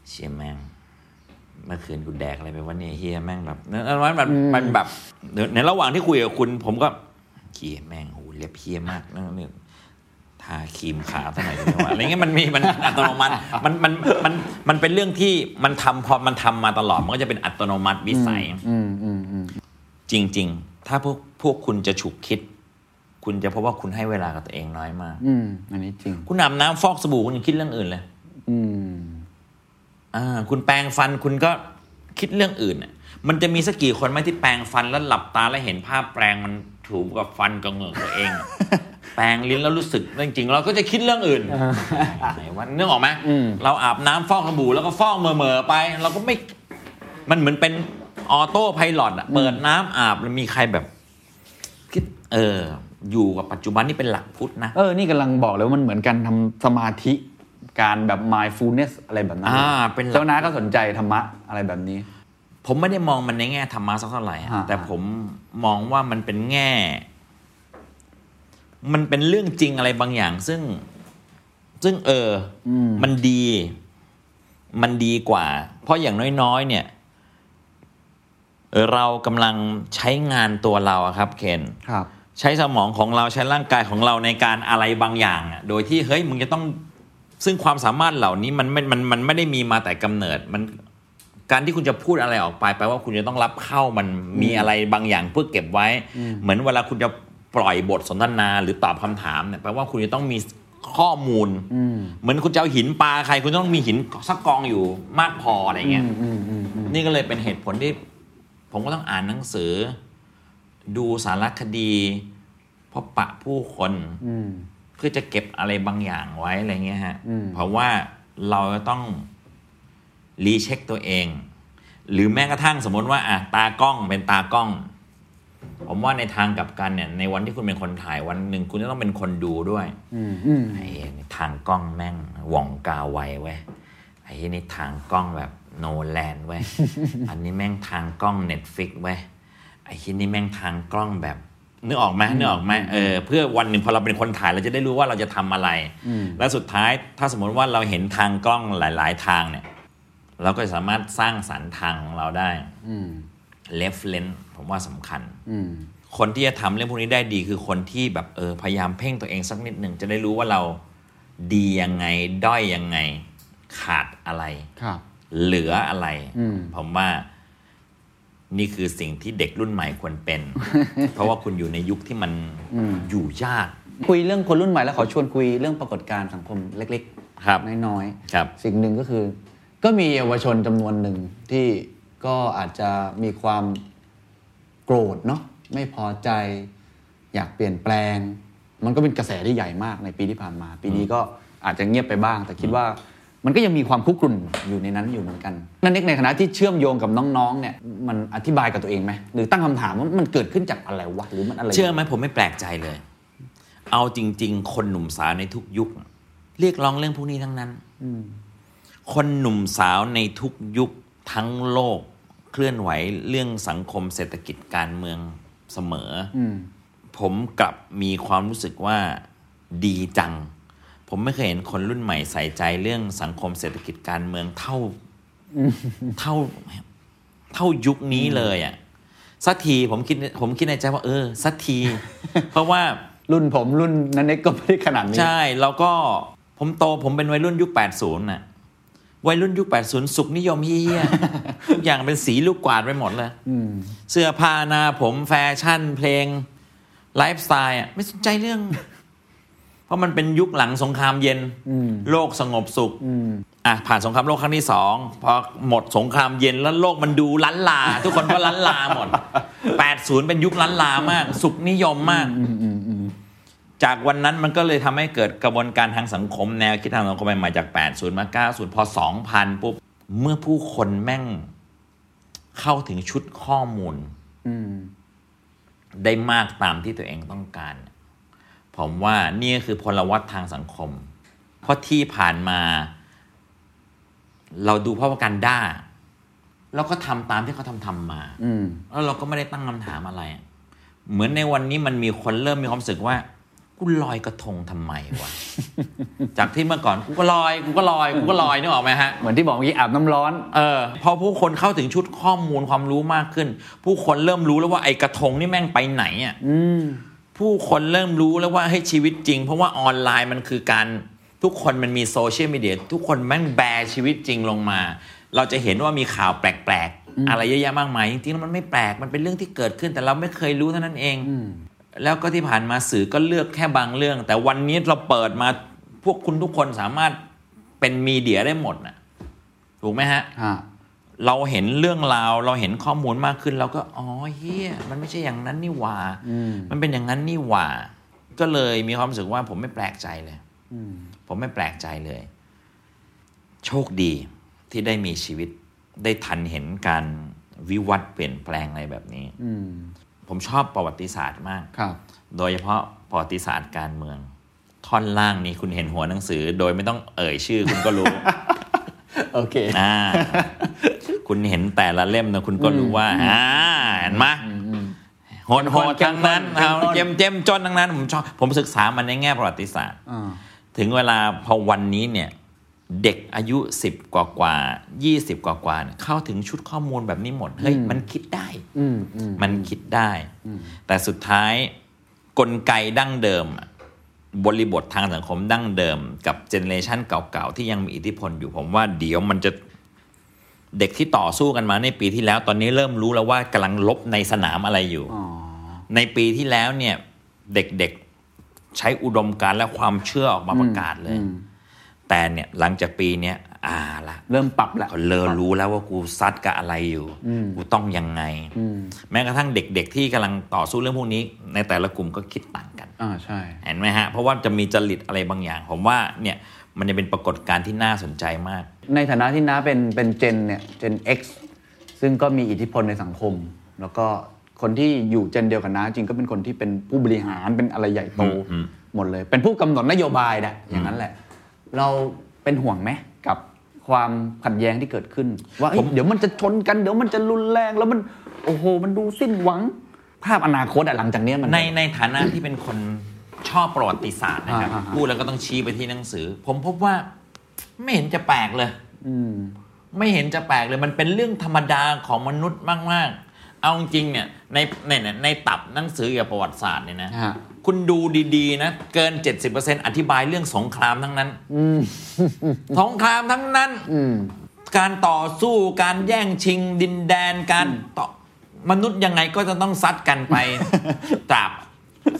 เชี่ยแม่งเมื่อคืนกูแดกอะไรไปวะเนี่ยเฮียแม่งแบบนั้นมันมันมันแบบในระหว่างที่คุยกับคุณ ผมก็เฮียแม่งโหเล็บเฮียมากนั่นนี่ ทาครีมขาวเท่าไหร่ดีวะอะไรเงี้ยมันมีมันอัตโนมัติมันมันมันมันเป็นเรื่องที่มันทำพอมันทำมาตลอดมันก็จะเป็นอัตโนมัติวิสัยอืมอืมอืมจริง ๆ ถ้าพวกพวกคุณจะฉุกคิด คุณจะพบว่าคุณให้เวลากับตัวเองน้อยมากอืมอันนี้จริง คุณอาบน้ำฟอกสบู่คุณยังคิดเรื่องอื่นเลย อืมอ่า คุณแปรงฟันคุณก็คิดเรื่องอื่นน่ะมันจะมีสักกี่คนไหมที่แปรงฟันแล้วหลับตาแล้วเห็นภาพแปรงมัน ถูกับฟันกับเหงือกตัวเองอะแปรงลิ้นแล้วรู้สึกจริงๆเราก็จะคิดเรื่องอื่นไหนวะนึกออกไหมเราอาบน้ำฟอกสบู่แล้วก็ฟอกเหม่อๆไป เราก็ไม่มันเหมือนเป็นออโต้ไพลอตอะเปิดน้ำอาบแล้วมีใครแบบ คิด เออ อยู่กับปัจจุบันนี่เป็นหลักพุทธนะเออนี่กำลังบอกเลยว่ามันเหมือนการทำสมาธิการแบบ mindfulness อะไรแบบนั้นอ่าเป็นหลักเจ้าน้าก็สนใจธรรมะอะไรแบบนี้ ผมไม่ได้มองมันในแง่ธรรมะสักเท่าไหร่อะอ่าแต่ผมมองว่ามันเป็นแง่ มันเป็นเรื่องจริงอะไรบางอย่าง ซึ่งซึ่งเอออมันดี มันดีกว่า เพราะอย่างน้อยๆเนี่ยเออเรากำลังใช้งานตัวเราอะครับ เคนครับ ใช้สมองของเราใช้ร่างกายของเราในการอะไรบางอย่างอะโดยที่เฮ้ยมึงจะต้องซึ่งความสามารถเหล่านี้มันไม่มันมันไม่ได้มีมาแต่กำเนิดมัน การที่คุณจะพูดอะไรออกไปแปลว่าคุณจะต้องรับเข้ามันมีอะไรบางอย่างเพื่อเก็บไว้ เหมือนเวลาคุณจะปล่อยบทสนทนาหรือตอบคำถามเนี่ยแปลว่าคุณจะต้องมีข้อมูลเหมือนคุณจะเอาหินปลาใคร คุณต้องมีหินสักกองอยู่มากพออะไรเงี้ยนี่ก็เลยเป็นเหตุผลที่ ผมก็ต้องอ่านหนังสือ ดูสารคดีพบปะผู้คนเพื่อจะเก็บอะไรบางอย่างไว้อะไรเงี้ยฮะเพราะว่าเราจะต้อง รีเช็คตัวเอง หรือแม้กระทั่งสมมติว่าอะตากล้องเป็นตากล้อง ผมว่าในทางกลับกันเนี่ยในวันที่คุณเป็นคนถ่ายวันหนึ่งคุณจะต้องเป็นคนดูด้วยไอ้นี่ทางกล้องแม่งหว่องกาไวเว้ยไอ้นี่ทางกล้องแบบโนแลนเว้ยอันนี้แม่งทางกล้อง Netflix เว้ยไอ้ที่นี่แม่งทางกล้องแบบนึกออกไหมนึกออกไหมเออเพื่อวันหนึ่งพอเราเป็นคนถ่ายเราจะได้รู้ว่าเราจะทำอะไร และสุดท้ายถ้าสมมติว่าเราเห็นทางกล้องหลาย ๆ ทางเนี่ย เราก็สามารถสร้างสรรค์ทางของเราได้เลฟเลนผมว่าสำคัญคนที่จะทำเรื่องพวกนี้ได้ดีคือคนที่แบบเออพยายามเพ่งตัวเองสักนิดหนึ่งจะได้รู้ว่าเราดียังไง ด้อยยังไง ขาดอะไรครับเหลืออะไรผมว่านี่คือสิ่งที่เด็กรุ่นใหม่ควรเป็น เพราะว่าคุณอยู่ในยุคที่มันอยู่ยาก คุยเรื่องคนรุ่นใหม่แล้วขอชวนคุยเรื่องปรากฏการณ์สังคมเล็กครับน้อยครับสิ่งหนึ่งก็คือ ก็มีเยาวชนจำนวนหนึ่งที่ก็อาจจะมีความโกรธเนาะไม่พอใจอยากเปลี่ยนแปลง มันก็เป็นกระแสที่ใหญ่มากในปีที่ผ่านมา ปีนี้ก็อาจจะเงียบไปบ้าง แต่คิดว่ามันก็ยังมีความคุกรุ่นอยู่ในนั้นอยู่เหมือนกัน นั่นเอกในฐานะที่เชื่อมโยงกับน้องๆเนี่ยมันอธิบายกับตัวเองไหมหรือตั้งคำถามว่ามันเกิดขึ้นจากอะไรวะหรือมันอะไรเชื่อไหมผมไม่แปลกใจเลย เอาจริง ๆ คนหนุ่มสาวในทุกยุค เรียกร้องเรื่องพวกนี้ทั้งนั้น คนหนุ่มสาวในทุกยุคทั้งโลกเคลื่อนไหวเรื่องสังคมเศรษฐกิจการเมืองเสมออผมกลับมีความรู้สึกว่าดีจัง ผมไม่เคยเห็นคนรุ่นใหม่ใส่ใจเรื่องสังคมเศรษฐกิจการเมืองเท่าเท่าเท่ายุคนี้เลยอะสักทีผมคิดผมคิดในใจว่า เออสักที เพราะว่ารุ่นผมรุ่นนันเน็กก็ไม่ได้ขนาดนี้ ใช่ แล้วก็ผมโตผมเป็นวัยรุ่นยุค 80น่ะ วัยรุ่นยุค 80 สุขนิยมเฮี้ยๆทุกอย่างเป็นสีลูกกวาดไปหมดเลยเสื้อผ้าหน้าผมแฟชั่นเพลง ไลฟ์สไตล์อะไม่สนใจเรื่อง เพราะมันเป็นยุคหลังสงครามเย็นโลกสงบสุขอะผ่านสงครามโลกครั้งที่สองพอหมดสงครามเย็นแล้วโลกมันดูล้านลา ทุกคนก็ล้านลาหมด 80 เป็นยุคล้านลามาก สุขนิยมมาก จากวันนั้นมันก็เลยทำให้เกิดกระบวนการทางสังคมแนวคิดทางสังคมใหม่ๆจาก 80 มา 90 พอ 2000 ปุ๊บ เมื่อผู้คนแม่งเข้าถึงชุดข้อมูลได้มากตามที่ตัวเองต้องการ ผมว่านี่คือพลวัตทางสังคม เพราะที่ผ่านมา เราดูเพราะว่าการด้าแล้วก็ทำตามที่เขาทำทำมาแล้วเราก็ไม่ได้ตั้งคำถามอะไร เหมือนในวันนี้มันมีคนเริ่มมีความรู้สึกว่า กูลอยกระทงทำไมวะ จากที่เมื่อก่อนกูก็ลอยกูก็ลอยกูก็ลอยนึกออกไหมฮะ เหมือนที่บอกเมื่อกี้อาบน้ำร้อน เออ พอผู้คนเข้าถึงชุดข้อมูลความรู้มากขึ้น ผู้คนเริ่มรู้แล้วว่าไอ้กระทงนี่แม่งไปไหนอะผู้คนเริ่มรู้แล้วว่าให้ยชีวิตจริง เพราะว่าออนไลน์มันคือการทุกคนมันมีโซเชียลมีเดียทุกคนแม่งแบร์ชีวิตจริงลงมา เราจะเห็นว่ามีข่าวแปลกๆ อะไรเยอะแยะมากมายจริงๆแล้วมันไม่แปลกมันเป็นเรื่องที่เกิดขึ้นแต่เราไม่เคยรู้เท่านั้นเอง แล้วก็ที่ผ่านมาสื่อก็เลือกแค่บางเรื่อง แต่วันนี้เราเปิดมาพวกคุณทุกคนสามารถเป็นมีเดียได้หมดน่ะถูกไหมฮะเราเห็นเรื่องราวเราเห็นข้อมูลมากขึ้น เราก็อ๋อเฮียมันไม่ใช่อย่างนั้นนี่หว่า มันเป็นอย่างนั้นนี่หว่า ก็เลยมีความรู้สึกว่าผมไม่แปลกใจเลยผมไม่แปลกใจเลย โชคดีที่ได้มีชีวิตได้ทันเห็นการวิวัฒน์เปลี่ยนแปลงอะไรแบบนี้ ผมชอบประวัติศาสตร์มากครับ โดยเฉพาะประวัติศาสตร์การเมือง ท่อนล่างนี้คุณเห็นหัวหนังสือ โดยไม่ต้องเอ่ยชื่อคุณก็รู้ โอเคอ่าคุณเห็นแต่ละเล่มนะคุณก็รู้ว่าอ่าเห็นไหมโหดโหดทั้งนั้นเข้มข้นเอาเจมเจมจนทั้งนั้น ผมชอบผมศึกษามันในแง่ประวัติศาสตร์อ่าถึงเวลาพอวันนี้เนี่ย เด็กอายุสิบกว่ากว่ายี่สิบกว่ากว่าเนี่ยเข้าถึงชุดข้อมูลแบบนี้หมด เฮ้ย มันคิดได้อืมอืมมันคิดได้ แต่สุดท้ายกลไกดั้งเดิมอะบริบททางสังคมดั้งเดิม กับเจเนเรชันเก่าๆ ที่ยังมีอิทธิพลอยู่ผมว่าเดี๋ยวมันจะเด็กที่ต่อสู้กันมาในปีที่แล้ว ตอนนี้เริ่มรู้แล้วว่ากำลังลบในสนามอะไรอยู่อ๋อในปีที่แล้วเนี่ย เด็กๆใช้อุดมการณ์และความเชื่อออกมาประกาศเลย แต่เนี่ยหลังจากปีเนี้ยอ่าละเริ่มปรับแล้วเขาเริ่มรู้แล้วว่ากูซัดกับอะไรอยู่ กูต้องยังไง แม้กระทั่งเด็ก ๆ ที่กำลังต่อสู้เรื่องพวกนี้ ในแต่ละกลุ่มก็คิดต่างกันอ่าใช่เห็นไหมฮะ เพราะว่าจะมีจริตอะไรบางอย่าง ผมว่าเนี่ยมันจะเป็นปรากฏการณ์ที่น่าสนใจมาก ในฐานะที่น้าเป็นเป็นเจนเนี่ยเจน X ซึ่งก็มีอิทธิพลในสังคม แล้วก็คนที่อยู่เจนเดียวกับน้าจริงก็เป็นคนที่เป็นผู้บริหารเป็นอะไรใหญ่โตอืมหมดเลย เป็นผู้กำหนดนโยบายนะอย่างนั้นแหละ เราเป็นห่วงไหมกับความขัดแย้งที่เกิดขึ้น ว่าเอ้ยเดี๋ยวมันจะชนกันเดี๋ยวมันจะรุนแรงแล้วมันโอ้โห มันดูสิ้นหวังภาพอนาคตอะหลังจากเนี้ยมัน ในในฐานะที่เป็นคนชอบประวัติศาสตร์นะครับอ่าฮะพูดแล้วก็ต้องชี้ไปที่หนังสือ ผมพบว่าไม่เห็นจะแปลกเลย อืม ไม่เห็นจะแปลกเลยมันเป็นเรื่องธรรมดาของมนุษย์มากๆ เอาจริงๆเนี่ยในในในในตับหนังสือเกี่ยวกับประวัติศาสตร์เนี่ยนะฮะคุณดูดีๆนะเกิน 70%อธิบายเรื่องสงครามทั้งนั้นสงครามทั้งนั้นอืมการต่อสู้การแย่งชิงดินแดนการต่อมนุษย์ยังไงก็จะต้องซัดกันไปตราบ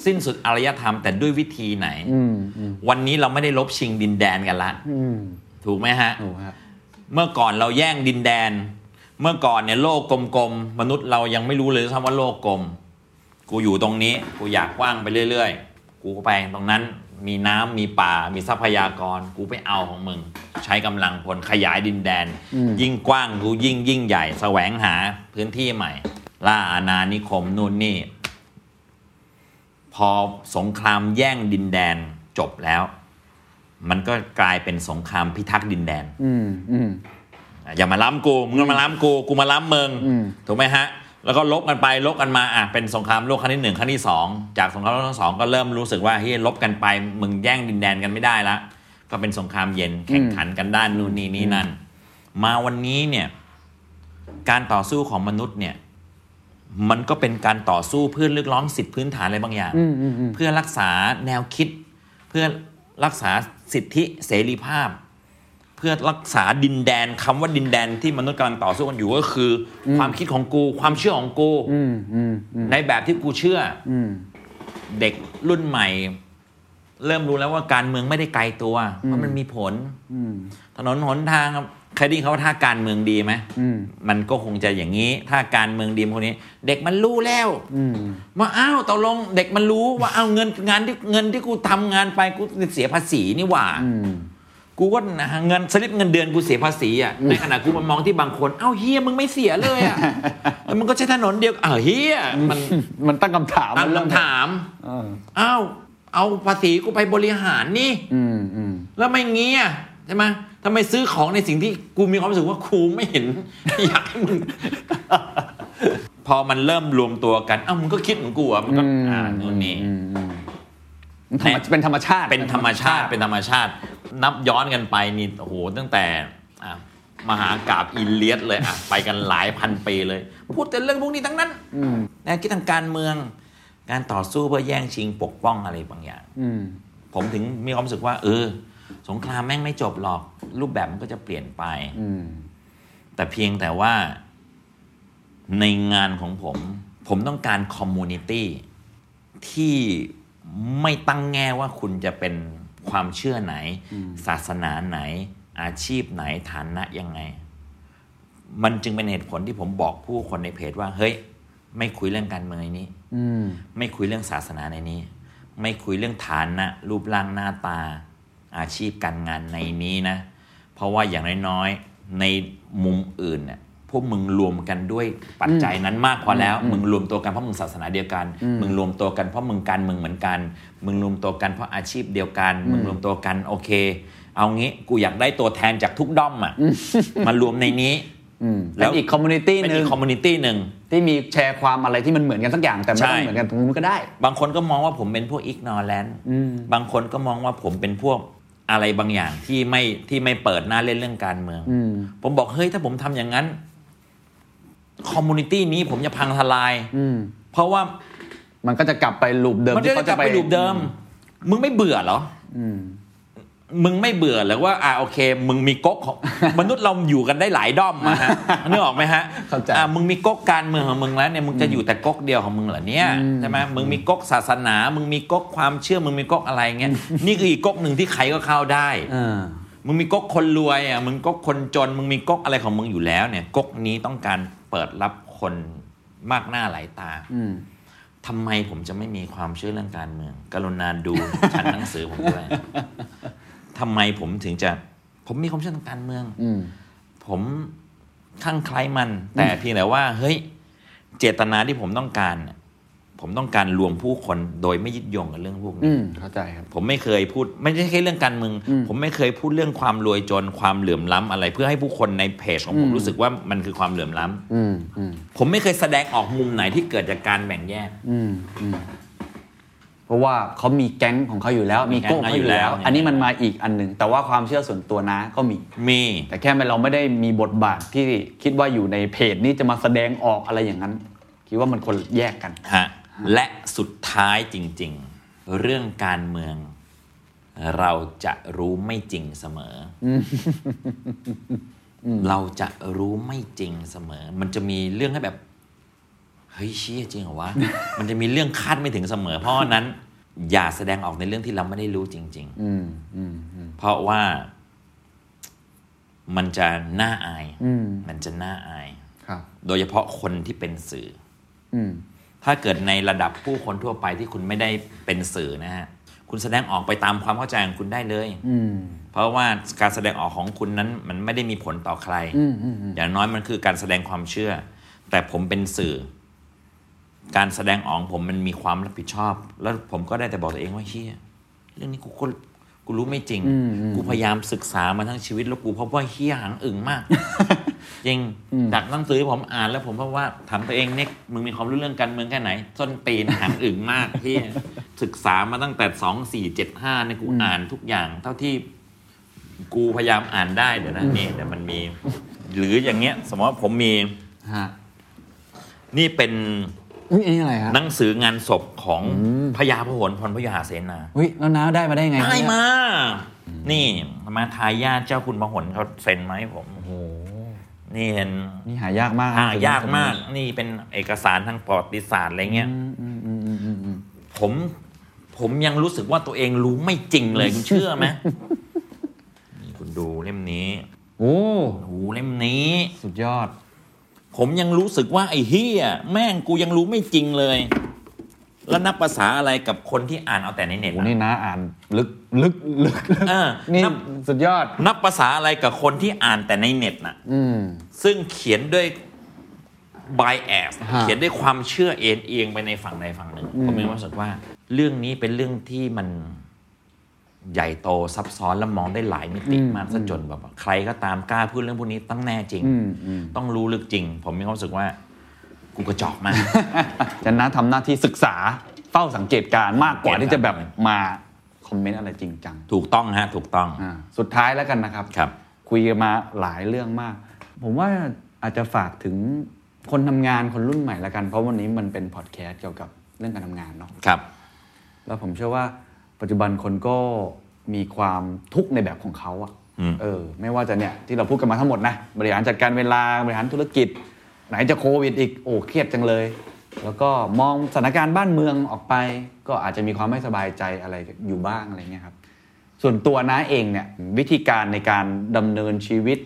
สิ้นสุดอารยธรรมแต่ด้วยวิธีไหนอืมอืมวันนี้เราไม่ได้ลบชิงดินแดนกันละอืมถูกไหมฮะถูกครับเมื่อก่อนเราแย่งดินแดน เมื่อก่อนเนี่ยโลกกลมๆมนุษย์เรายังไม่รู้เลยซ้ำว่าโลกกลม กูอยู่ตรงนี้ กูอยากกว้างไปเรื่อยๆ กูก็ไปตรงนั้นมีน้ำมีป่ามีทรัพยากร กูไปเอาของมึง ใช้กำลังพลขยายดินแดน ยิ่งกว้างกูยิ่งยิ่งใหญ่แสวงหาพื้นที่ใหม่ ล่าอาณานิคมนู่นนี่ พอสงครามแย่งดินแดนจบแล้ว มันก็กลายเป็นสงครามพิทักษ์ดินแดน อืม อืมอย่ามาล้ำกูมึงมาล้ำกูกูมาล้ำมึงอืมถูกไหมฮะ แล้วก็ลบกันไปลบกันมาอะเป็นสงครามโลกครั้งที่หนึ่งครั้งที่สองจากสงครามโลกครั้งที่สองก็เริ่มรู้สึกว่าเฮ้ยลบกันไปมึงแย่งดินแดนกันไม่ได้ละก็เป็นสงครามเย็นแข่งขันกันด้านนู่นนี่นี่นั่น มาวันนี้เนี่ยการต่อสู้ของมนุษย์เนี่ยมันก็เป็นการต่อสู้เพื่อเรียกร้องสิทธิพื้นฐานอะไรบางอย่างอืมอืมอืมเพื่อรักษาแนวคิด เพื่อรักษาสิทธิเสรีภาพ เพื่อรักษาดินแดนคำว่าดินแดนที่มนุษย์กำลังต่อสู้กันอยู่ก็คืออความคิดของกู ความเชื่อของกูอืมอืมอืมในแบบที่กูเชื่ออืมเด็กรุ่นใหม่ เริ่มรู้แล้วว่าการเมืองไม่ได้ไกลตัวเพราะมันมีผลอืมถนนหนทางครับเคยได้ยินเขาว่าถ้าการเมืองดีไหมอืมมันก็คงจะอย่างนี้ ถ้าการเมืองดีพวกนี้ เด็กมันรู้แล้วอืมว่าอ้าวตกลงเด็กมันรู้ว่าอ้าวเงินงานที่เงินที่กูทำงานไปกูเสียภาษีนี่หว่าอืม กูก็นะเงินสลิปเงินเดือนกูเสียภาษีอะในขณะกูมามองที่บางคนอ้าวเฮียมึงไม่เสียเลยอะแล้วมันก็ใช้ถนนเดียวอ้าวเฮียมันมันตั้งคำถามตั้งมันเริ่คำถามเอออ้าวเอาภาษีกูไปบริหารนี่อืมอืมแล้วไม่งี้อะใช่ไหมทำไมซื้อของในสิ่งที่กูมีความรู้สึกว่าครูไม่เห็น อยากให้มึงพอมันเริ่มรวมตัวกันอ้าวมึงก็คิดเหมือนกูอะมันก็อ่านู่นนี่อืมอืมธรรม เป็นธรรมชาติเป็นธรรมชาติเป็นธรรมชาติ นับย้อนกันไปนี่โอ้โหตั้งแต่อะมหากาบอินเลียสเลยอะไปกันหลายพันปีเลย พูดแต่เรื่องพวกนี้ทั้งนั้นอืมแนวคิดทางการเมือง การต่อสู้เพื่อแย่งชิงปกป้องอะไรบางอย่างอืมผมถึงมีความรู้สึกว่า เออ สงครามแม่งไม่จบหรอก รูปแบบมันก็จะเปลี่ยนไปอืมแต่เพียงแต่ว่าในงานของผม ผมต้องการ community ที่ ไม่ตั้งแง่ว่าคุณจะเป็นความเชื่อไหน ศาสนาไหน อาชีพไหนฐานะยังไง มันจึงเป็นเหตุผลที่ผมบอกผู้คนในเพจว่า เฮ้ย ไม่คุยเรื่องการเมืองในนี้อืมไม่คุยเรื่องศาสนาในนี้ ไม่คุยเรื่องฐานะ รูปร่างหน้าตา อาชีพการงานในนี้นะ เพราะว่าอย่างน้อยๆในมุมอื่นเนี่ย พวกมึงรวมกันด้วยปัจจัยนั้นมากพอแล้ว มึงรวมตัวกันเพราะมึงศาสนาเดียวกัน มึงรวมตัวกันเพราะมึงการเมืองเหมือนกัน มึงรวมตัวกันเพราะอาชีพเดียวกัน มึงรวมตัวกันโอเค เอางี้กูอยากได้ตัวแทนจากทุกด้อมอะมารวมในนี้อืมแล้วเป็นอีก community เป็นหนึ่อีงก community หนึ่งที่มีแชร์ความอะไรที่มันเหมือนกันสักอย่างแต่ไม่ใช่ต้องเหมือนกันตรงนู้นก็ได้ บางคนก็มองว่าผมเป็นพวก ignorant อืมบางคนก็มองว่าผมเป็นพวกอะไรบางอย่างที่ไม่ที่ไม่เปิดหน้าเล่นเรื่องการเมืองอืมผมบอกเฮ้ยถ้าผมทำอย่างนั้น community นี้ผมจะพังทลายอืมเพราะว่ามันก็จะกลับไป loop เดิมมันจะที่กลับไป loop เดิม มึงไม่เบื่อเหรออมึงไม่เบื่อเหรือว่าอ่าโอเค มึงมีก๊กของมนุษย์เราอยู่กันได้หลายด้อมอะฮะนึกออกไหมฮะเข้าใจอ่ามึงมีก๊กการเมืองของมึงแล้วเนี่ยมึงจะอยู่แต่ก๊กเดียวของมึงเหรอเนี่ยใช่ไหมมึงมีก๊กศาสนา มึงมีก๊กความเชื่อมึงมีก๊กอะไรเงี้ยนี่คืออีกก๊กหนึ่งที่ใครก็เข้าได้เออมึงมีก๊กคนรวยอะมึงก๊กคนจน มึงมีก๊กอะไรของมึงอยู่แล้วเนี่ยก๊กนี้ต้องการ เปิดรับคนมากหน้าหลายตาอืมทำไมผมจะไม่มีความเชื่อเรื่องการเมือง กรุณาดูชั้นหนังสือผมด้วยทำไมผมถึงจะ ผมมีความเชื่อทางการเมืองอืมผมข้างใคล้มัน แต่เพียงแต่ว่า เฮ้ย เจตนาที่ผมต้องการน่ะ ผมต้องการรวมผู้คนโดยไม่ยึดโยงกับเรื่องพวกอืนี้มเข้าใจครับ ผมไม่เคยพูด ไม่ใช่แค่เรื่องการเมืองผมไม่เคยพูดเรื่องความรวยจนความเหลื่อมล้ำอะไร เพื่อให้ผู้คนในเพจของผมรู้สึกว่ามันคือความเหลื่อมล้ำอืมอืมผมไม่เคยแสดงออกมุมไหนที่เกิดจากการแบ่งแยก อืมอืมเพราะว่าเขามีแก๊งของเขาอยู่แล้ว มีโก้ของเขาอยู่แล้วมีแก๊งเขาอยู่แล้ว อันนี้มันมาอีกอันหนึ่งแต่ว่าความเชื่อส่วนตัวนะก็มีมี แต่แค่เราไม่ได้มีบทบาทที่คิดว่าอยู่ในเพจนี้จะมาแสดงออกอะไรอย่างนั้น คิดว่ามันคนแยกกันฮะ และสุดท้ายจริง ๆ เรื่องการเมือง เราจะรู้ไม่จริงเสมออเราจะรู้ไม่จริงเสมอ มันจะมีเรื่องให้แบบเฮ้ยเชี่ยจริงเหรอวะ มันจะมีเรื่องคาดไม่ถึงเสมอ เพราะฉะนั้น อย่าแสดงออกในเรื่องที่เราไม่ได้รู้จริงอืมอืมอืมๆเพราะว่า มันจะน่าอายอืมมันจะน่าอายครับโดยเฉพาะคนที่เป็นสื่ออืม ถ้าเกิดในระดับผู้คนทั่วไปที่คุณไม่ได้เป็นสื่อนะฮะคุณแสดงออกไปตามความเข้าใจของคุณได้เลยอืมเพราะว่าการแสดงออกของคุณนั้นมันไม่ได้มีผลต่อใครอืมอืมอืมอย่างน้อยมันคือการแสดงความเชื่อ แต่ผมเป็นสื่อ การแสดงออกของผมมันมีความรับผิดชอบ แล้วผมก็ได้แต่บอกตัวเองว่าเฮียเรื่องนี้กู ก็กูรู้ไม่จริง กูพยายามศึกษามาทั้งชีวิตแล้วกูพบว่าเฮียหังอึ่งมาก จริงจากหนังสือผมอ่านแล้วผมพบว่าถามตัวเองเนี่ยมึงมีความรู้เรื่องการเมืองแค่ไหนส้นตีนหังอึ่งมากพี่ศึกษามาตั้งแต่สองสี่เจ็ดห้าเนี่ยกูอ่านทุกอย่าง เท่าที่กูพยายามอ่านได้เดี๋ยวนะนี่เดี๋ยวมันมี หรืออย่างเงี้ย สมมติว่าผมมีฮะนี่เป็น อุ้ยอันนี้อะไรฮะหนังสืองานศพของพญาพหลพรพญาเสนาอุ้ยแล้วน้าได้มาได้ไงได้เนี่ยมา นี่มาทายาทเจ้าคุณพหลเขาเซ็นมาให้ผมโอ้โหนี่เห็นนี่หายากมากหายากมาก นี่เป็นเอกสารทางประวัติศาสตร์อะไรเงี้ยอืมอืมอืมอืมอืมอืมผมผมยังรู้สึกว่าตัวเองรู้ไม่จริงเลยคุณเชื่อไหมนี่คุณดูเล่มนี้ โอ้ดูเล่มนี้ สุดยอด ผมยังรู้สึกว่าไอ้เฮียแม่งกูยังรู้ไม่จริงเลย แล้วนับภาษาอะไรกับคนที่อ่านเอาแต่ในเน็ตโอ้อะนี่น้าอ่านลึกลึกลึกเออนี่นับสุดยอด นับภาษาอะไรกับคนที่อ่านแต่ในเน็ตน่ะอืมซึ่งเขียนด้วย bias ฮะ เขียนด้วยความเชื่อเอ็นเอียงไปในฝั่งใดฝั่งหนึ่งอืมผมมีความรู้สึกว่า เรื่องนี้เป็นเรื่องที่มัน ใหญ่โตซับซ้อนและมองได้หลายมิติมากซะจนแบบว่าใครก็ตามกล้าพูดเรื่องพวกนี้ต้องแน่จริงอืมอืมต้องรู้ลึกจริง ผมมีความรู้สึกว่ากูกระจอกมากจะน้าทำหน้าที่ศึกษาเฝ้าสังเกตการณ์มากกว่าสังเกตที่จะแบบการณ์มาคอมเมนต์อะไรจริงจัง ถูกต้องฮะ ถูกต้องอ่าสุดท้ายแล้วกันนะครับครับ คุยกันมาหลายเรื่องมาก ผมว่าอาจจะฝากถึงคนทำงานคนรุ่นใหม่ละกัน เพราะวันนี้มันเป็นพอดแคสต์เกี่ยวกับเรื่องการทำงานเนาะครับ แล้วผมเชื่อว่า ปัจจุบันคนก็มีความทุกข์ในแบบของเขาอะอืมเออ ไม่ว่าจะเนี่ยที่เราพูดกันมาทั้งหมดนะบริหารจัดการเวลาบริหารธุรกิจ ไหนจะโควิดอีกโอ้เครียดจังเลย แล้วก็มองสถานการณ์บ้านเมืองออกไป ก็อาจจะมีความไม่สบายใจอะไรอยู่บ้างอะไรเงี้ยครับ ส่วนตัวน้าเองเนี่ยวิธีการในการดำเนินชีวิต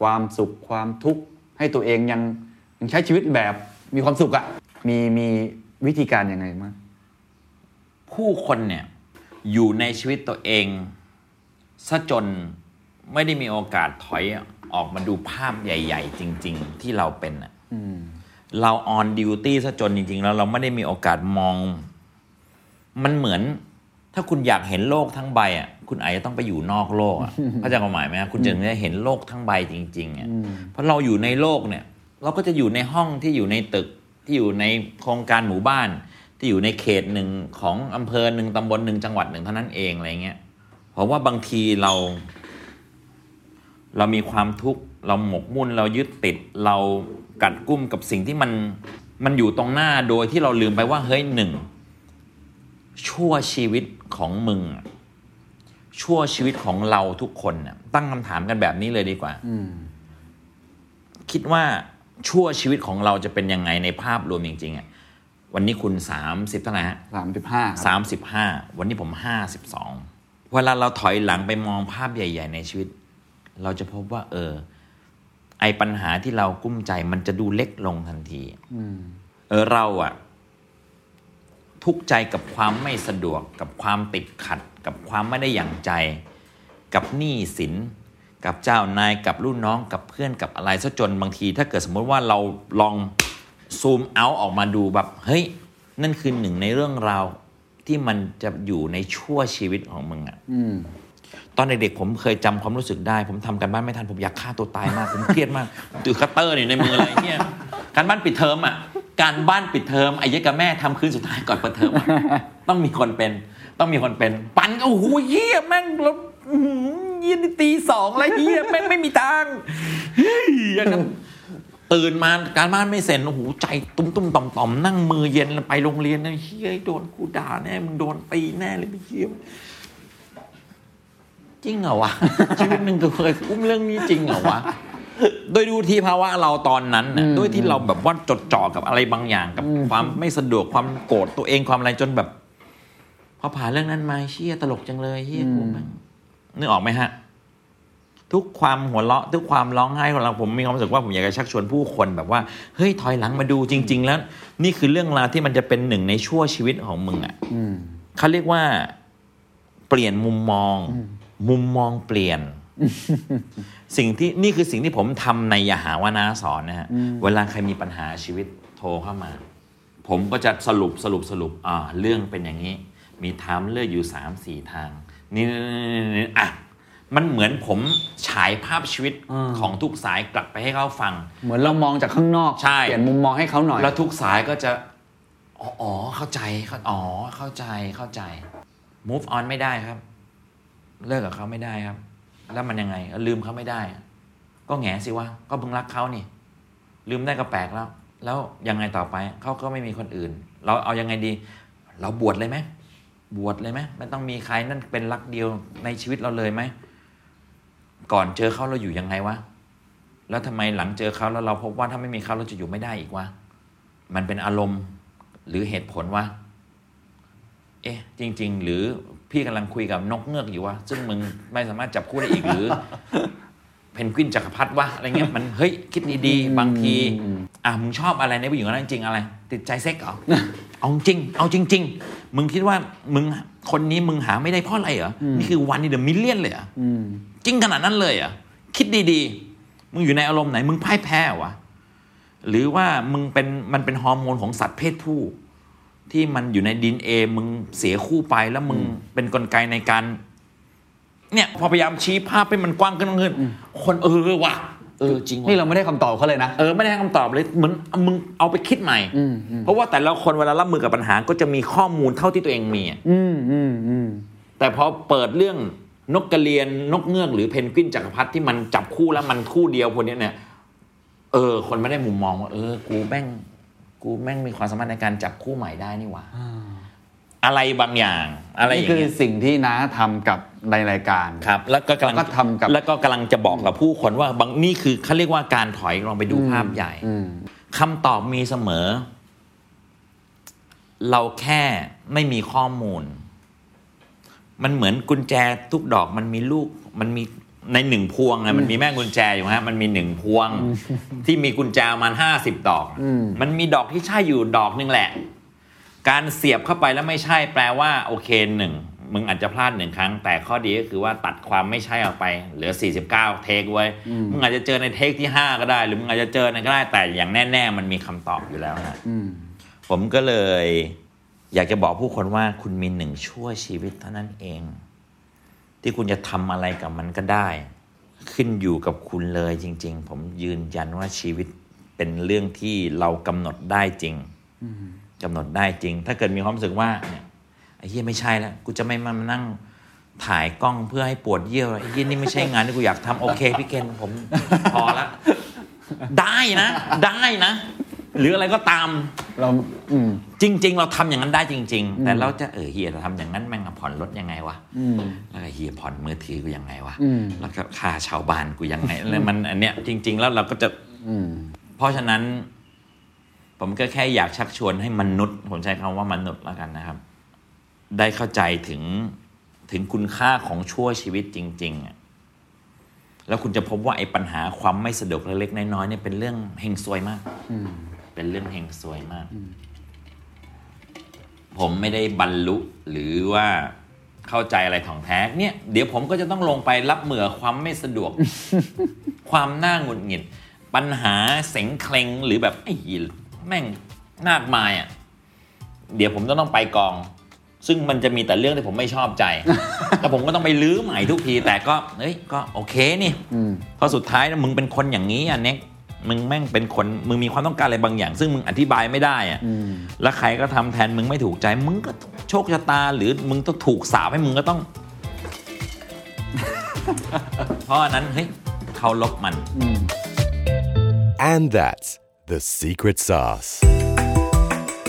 ความสุขความทุกข์ให้ตัวเองยังยังใช้ชีวิตแบบมีความสุขอะมีมีวิธีการยังไงบ้างผู้คนเนี่ย อยู่ในชีวิตตัวเองซะจนไม่ได้มีโอกาสถอยออกมาดูภาพใหญ่ ๆ จริง ๆ ที่เราเป็นอะเราออนดิวตี้ซะจนจริง ๆ แล้วเราไม่ได้มีโอกาสมอง มันเหมือน ถ้าคุณอยากเห็นโลกทั้งใบอะคุณอาจจะต้องไปอยู่นอกโลกอะเข้าใจความหมายไหมครับคุณจึงได้เห็นโลกทั้งใบจริงๆอะเพราะเราอยู่ในโลกเนี่ย เราก็จะอยู่ในห้องที่อยู่ในตึกที่อยู่ในโครงการหมู่บ้าน ที่อยู่ในเขตหนึ่งของอำเภอหนึ่งตำบลหนึ่งจังหวัดหนึ่งเท่านั้นเองอะไรเงี้ยเพราะว่าบางทีเรา เรามีความทุกข์เราหมกมุ่นเรายึดติด เรากัดกุ้มกับสิ่งที่มันมันอยู่ตรงหน้าโดยที่เราลืมไปว่าเฮ้ยหนึ่งชั่วชีวิตของมึงอะชั่วชีวิตของเราทุกคนน่ะตั้งคำถามกันแบบนี้เลยดีกว่าคิดว่าชั่วชีวิตของเราจะเป็นยังไงในภาพรวมจริงๆอะ วันนี้คุณสามสิบเท่าไหร่ฮะสามสิบห้าสามสิบห้าวันนี้ผมห้าสิบสองเวลาเราถอยหลังไปมองภาพใหญ่ ๆ ในชีวิต เราจะพบว่า เออ ไอปัญหาที่เรากุ้มใจมันจะดูเล็กลงทันทีเออเราอะทุกข์ใจกับความไม่สะดวกกับความติดขัด กับความไม่ได้อย่างใจ กับหนี้สิน กับเจ้านายกับรุ่นน้องกับเพื่อนกับอะไรซะจนบางที ถ้าเกิดสมมติว่าเราลอง ซูมเอาออกมาดูแบบเฮ้ยนั่นคือหนึ่งในเรื่องราวที่มันจะอยู่ในชั่วชีวิตของมึงอะตอนเด็กๆผมเคยจำความรู้สึกได้ ผมทำการบ้านไม่ทันผมอยากฆ่าตัวตายมาก ผมเครียดมากถือคัตเตอร์นี่ในมืออะไรเนี่ยการบ้านปิดเทอมอะการบ้านปิดเทอมไอ้เหี้ยกับแม่ทำคืนสุดท้ายก่อนเปิดเทอมอะต้องมีคนเป็น ต้องมีคนเป็น ปันก็โอ้โหเหี้ยแม่งแล้วอื้อหือเหี้ยนี่ตีสองแล้วเหี้ยแม่งไม่มีทางเฮ้ยอย่างนั้น ตื่นมาการบ้านไม่เสร็จโอ้โหใจตุ้มตุ้มต่อมต่อมๆนั่งมือเย็นไปโรงเรียนนะเฮ้ยโดนกูด่าแน่มึงโดนตีแน่เลยไปเฮียจริงเหรอวะชีวิตหนึ่งเคยอุ้มเรื่องนี้จริงเหรอวะโดยดูที่ภาวะเราตอนนั้นน่ะด้วยที่เราแบบว่าจดจ่อกับอะไรบางอย่างกับความไม่สะดวกความโกรธตัวเองความอะไรจนแบบพอผ่านเรื่องนั้นมาเชี่ยตลกจังเลยเฮียกูแม่งนึกออกไหมฮะ ทุกความหัวเราะทุกความร้องไห้ของเราผมมีความรู้สึกว่าผมอยากจะชักชวนผู้คนแบบว่าเฮ้ยถอยหลังมาดูจริง ๆ แล้ว นี่คือเรื่องราวที่มันจะเป็นหนึ่งในชั่วชีวิตของมึงอะเขาเรียกว่า เปลี่ยนมุมมอง มุมมองเปลี่ยน สิ่งที่นี่คือสิ่งที่ผมทำในยาหาวานาสอนนะฮะเวลาใครมีปัญหาชีวิตโทรเข้ามา ผมก็จะสรุปสรุปสรุปอ่าเรื่องเป็นอย่างนี้ มีทางเลือกอยู่สามสี่ทางนี่นี่อะ มันเหมือนผมฉายภาพชีวิตของทุกสายกลับไปให้เขาฟัง เหมือนเรามองจากข้างนอกใช่เปลี่ยนมุมมองให้เขาหน่อย แล้วทุกสายก็จะอ๋ออ๋อเข้าใจเข้าอ๋อเข้าใจเข้าใจ move on ไม่ได้ครับ เลิกกับเขาไม่ได้ครับ แล้วมันยังไงลืมเขาไม่ได้ ก็แหงสิวะก็มึงรักเขานี่ ลืมได้ก็แปลกแล้ว แล้วยังไงต่อไปเขาก็ไม่มีคนอื่น เราเอายังไงดี เราบวชเลยไหมบวชเลยไหมไม่ต้องมีใครนั่นเป็นรักเดียวในชีวิตเราเลยไหม ก่อนเจอเขาเราอยู่ยังไงวะ แล้วทำไมหลังเจอเขาแล้วเราพบว่าถ้าไม่มีเขาเราจะอยู่ไม่ได้อีกวะ มันเป็นอารมณ์หรือเหตุผลวะ เอ๊ะ จริง ๆ หรือพี่กำลังคุยกับนกเงือกอยู่วะ ซึ่งมึงไม่สามารถจับคู่ได้อีกหรือ เพนกวินจักรพรรดิวะอะไรเงี้ย มันเฮ้ยคิดดีๆบางที อะมึงชอบอะไรในผู้หญิงคนนั้นจริงๆอะไร ติดใจเซ็กเหรอเอาจริง เอาจริง ๆ มึงคิดว่ามึงคนนี้มึงหาไม่ได้เพราะอะไรเหรอ นี่คือวันนี้เดอะมิลเลียนเลยเหรออ จริงขนาดนั้นเลยเหรอคิดดีๆ มึงอยู่ในอารมณ์ไหน มึงพ่ายแพ้เหรอวะหรือว่ามึงเป็นมันเป็นฮอร์โมนของสัตว์เพศผู้ ที่มันอยู่ในดินเอมึงเสียคู่ไปแล้วมึงเป็นกลไกในการ เนี่ยพอพยายามชี้ภาพให้มันกว้างขึ้นขึ้น คนเออว่ะเออจริงว่ะนี่เราไม่ได้คำตอบเขาเลยนะเออไม่ได้ให้คำตอบเลยเหมือนมึงเอาไปคิดใหม่เพราะว่าแต่ละคนเวลารับมือกับปัญหาก็จะมีข้อมูลเท่าที่ตัวเองมีอะอืมอืมอืมแต่พอเปิดเรื่อง นกกระเรียนนกเงือกหรือเพนกวินจักรพรรดิที่มันจับคู่แล้วมันคู่เดียวคนเนี้ยเนี่ยเออ คนไม่ได้มุมมองว่าเออ กูแม่ง กูแม่งมีความสามารถในการจับคู่ใหม่ได้นี่หว่าอะไรบางอย่าง อะไรอนี่ย่างคือเงี้ยสิ่งที่น้าทำกับในรายการครับ แล้วก็กำลังแล้วก็ทำกับ แล้วก็กำลังจะบอกกับผู้คนว่าบางนี่คือเขาเรียกว่าการถอยลองไปดูภาพใหญ่อืมคำตอบมีเสมอ เราแค่ไม่มีข้อมูล มันเหมือนกุญแจทุกดอกมันมีลูกมันมีในหนึ่งพวงนะมันมีแม่กุญแจอยู่ฮะมันมีหนึ่งพวง ที่มีกุญแจประมันห้าสิบดอก มันมีดอกที่ใช่อยู่ดอกหนึงแหละ การเสียบเข้าไปแล้วไม่ใช่แปลว่าโอเคหนึ่งมึงอาจจะพลาดหนึ่งครั้ง แต่ข้อดีก็คือว่าตัดความไม่ใช่ออกไป เหลือ 49 เทคไว้ มึงอาจจะเจอในเทคที่ 5 ก็ได้ หรือมึงอาจจะเจอในก็ได้แต่อย่างแน่ ๆ มันมีคำตอบอยู่แล้วนะอืมผมก็เลย อยากจะบอกผู้คนว่าคุณมีหนึ่งชั่วชีวิตเท่านั้นเอง ที่คุณจะทำอะไรกับมันก็ได้ ขึ้นอยู่กับคุณเลยจริง ๆ ผมยืนยันว่าชีวิตเป็นเรื่องที่เรากำหนดได้จริงกำหนดได้จริง ถ้าเกิดมีความรู้สึกว่าเนี่ยไอ้เหี้ยไม่ใช่แล้วกูจะไม่มานั่งถ่ายกล้องเพื่อให้ปวดเยี่ยวไอ้เหี้ยนี่ไม่ใช่งานที่กูอยากทำโอเคพี่เคนผมพอละได้นะ ได้นะ หรืออะไรก็ตามเราอืมจริง ๆ เราทำอย่างนั้นได้จริง ๆ แต่เราจะเออเฮียเราทำอย่างนั้นแม่งอะผ่อนรถยังไงวะอืมแล้วก็เฮียผ่อนมือถือกูยังไงวะอืมแล้วก็ค่าเช่าบ้านกูยังไงแล้วมันอันเนี้ยจริง ๆ แล้วเราก็จะอืมเพราะฉะนั้น ผมก็แค่อยากชักชวนให้มนุษย์ผมใช้คำว่ามนุษย์แล้วกันนะครับ ได้เข้าใจถึงถึงคุณค่าของชั่วชีวิตจริง ๆอะแล้วคุณจะพบว่าไอ้ปัญหาความไม่สะดวกเล็กๆน้อยๆเนี่ยเป็นเรื่องเฮงซวยมาก เป็นเรื่องเฮงซวยมาก ผมไม่ได้บรรลุหรือว่าเข้าใจอะไรถ่องแท้เนี่ย เดี๋ยวผมก็จะต้องลงไปรับมือกับความไม่สะดวก ความน่าหงุดหงิด ปัญหาเสงเคลงหรือแบบไอ้เหี้ยแม่งมากมายอะเดี๋ยวผมจะต้องไปกอง ซึ่งมันจะมีแต่เรื่องที่ผมไม่ชอบใจ แล้วผมก็ต้องไปรื้อใหม่ทุกที แต่ก็เฮ้ยก็โอเคนี่อืมเพราะสุดท้ายนะมึงเป็นคนอย่างนี้อะเน็ก มึงแม่งเป็นคนมึงมีความต้องการอะไรบางอย่าง ซึ่งมึงอธิบายไม่ได้อะอืมแล้วใครก็ทำแทนมึงไม่ถูกใจ มึงก็โชคชะตา หรือมึงต้องถูกสาปให้มึงก็ต้อง เพราะอันนั้นเฮ้ยเขาลบมัน And that's the secret sauce.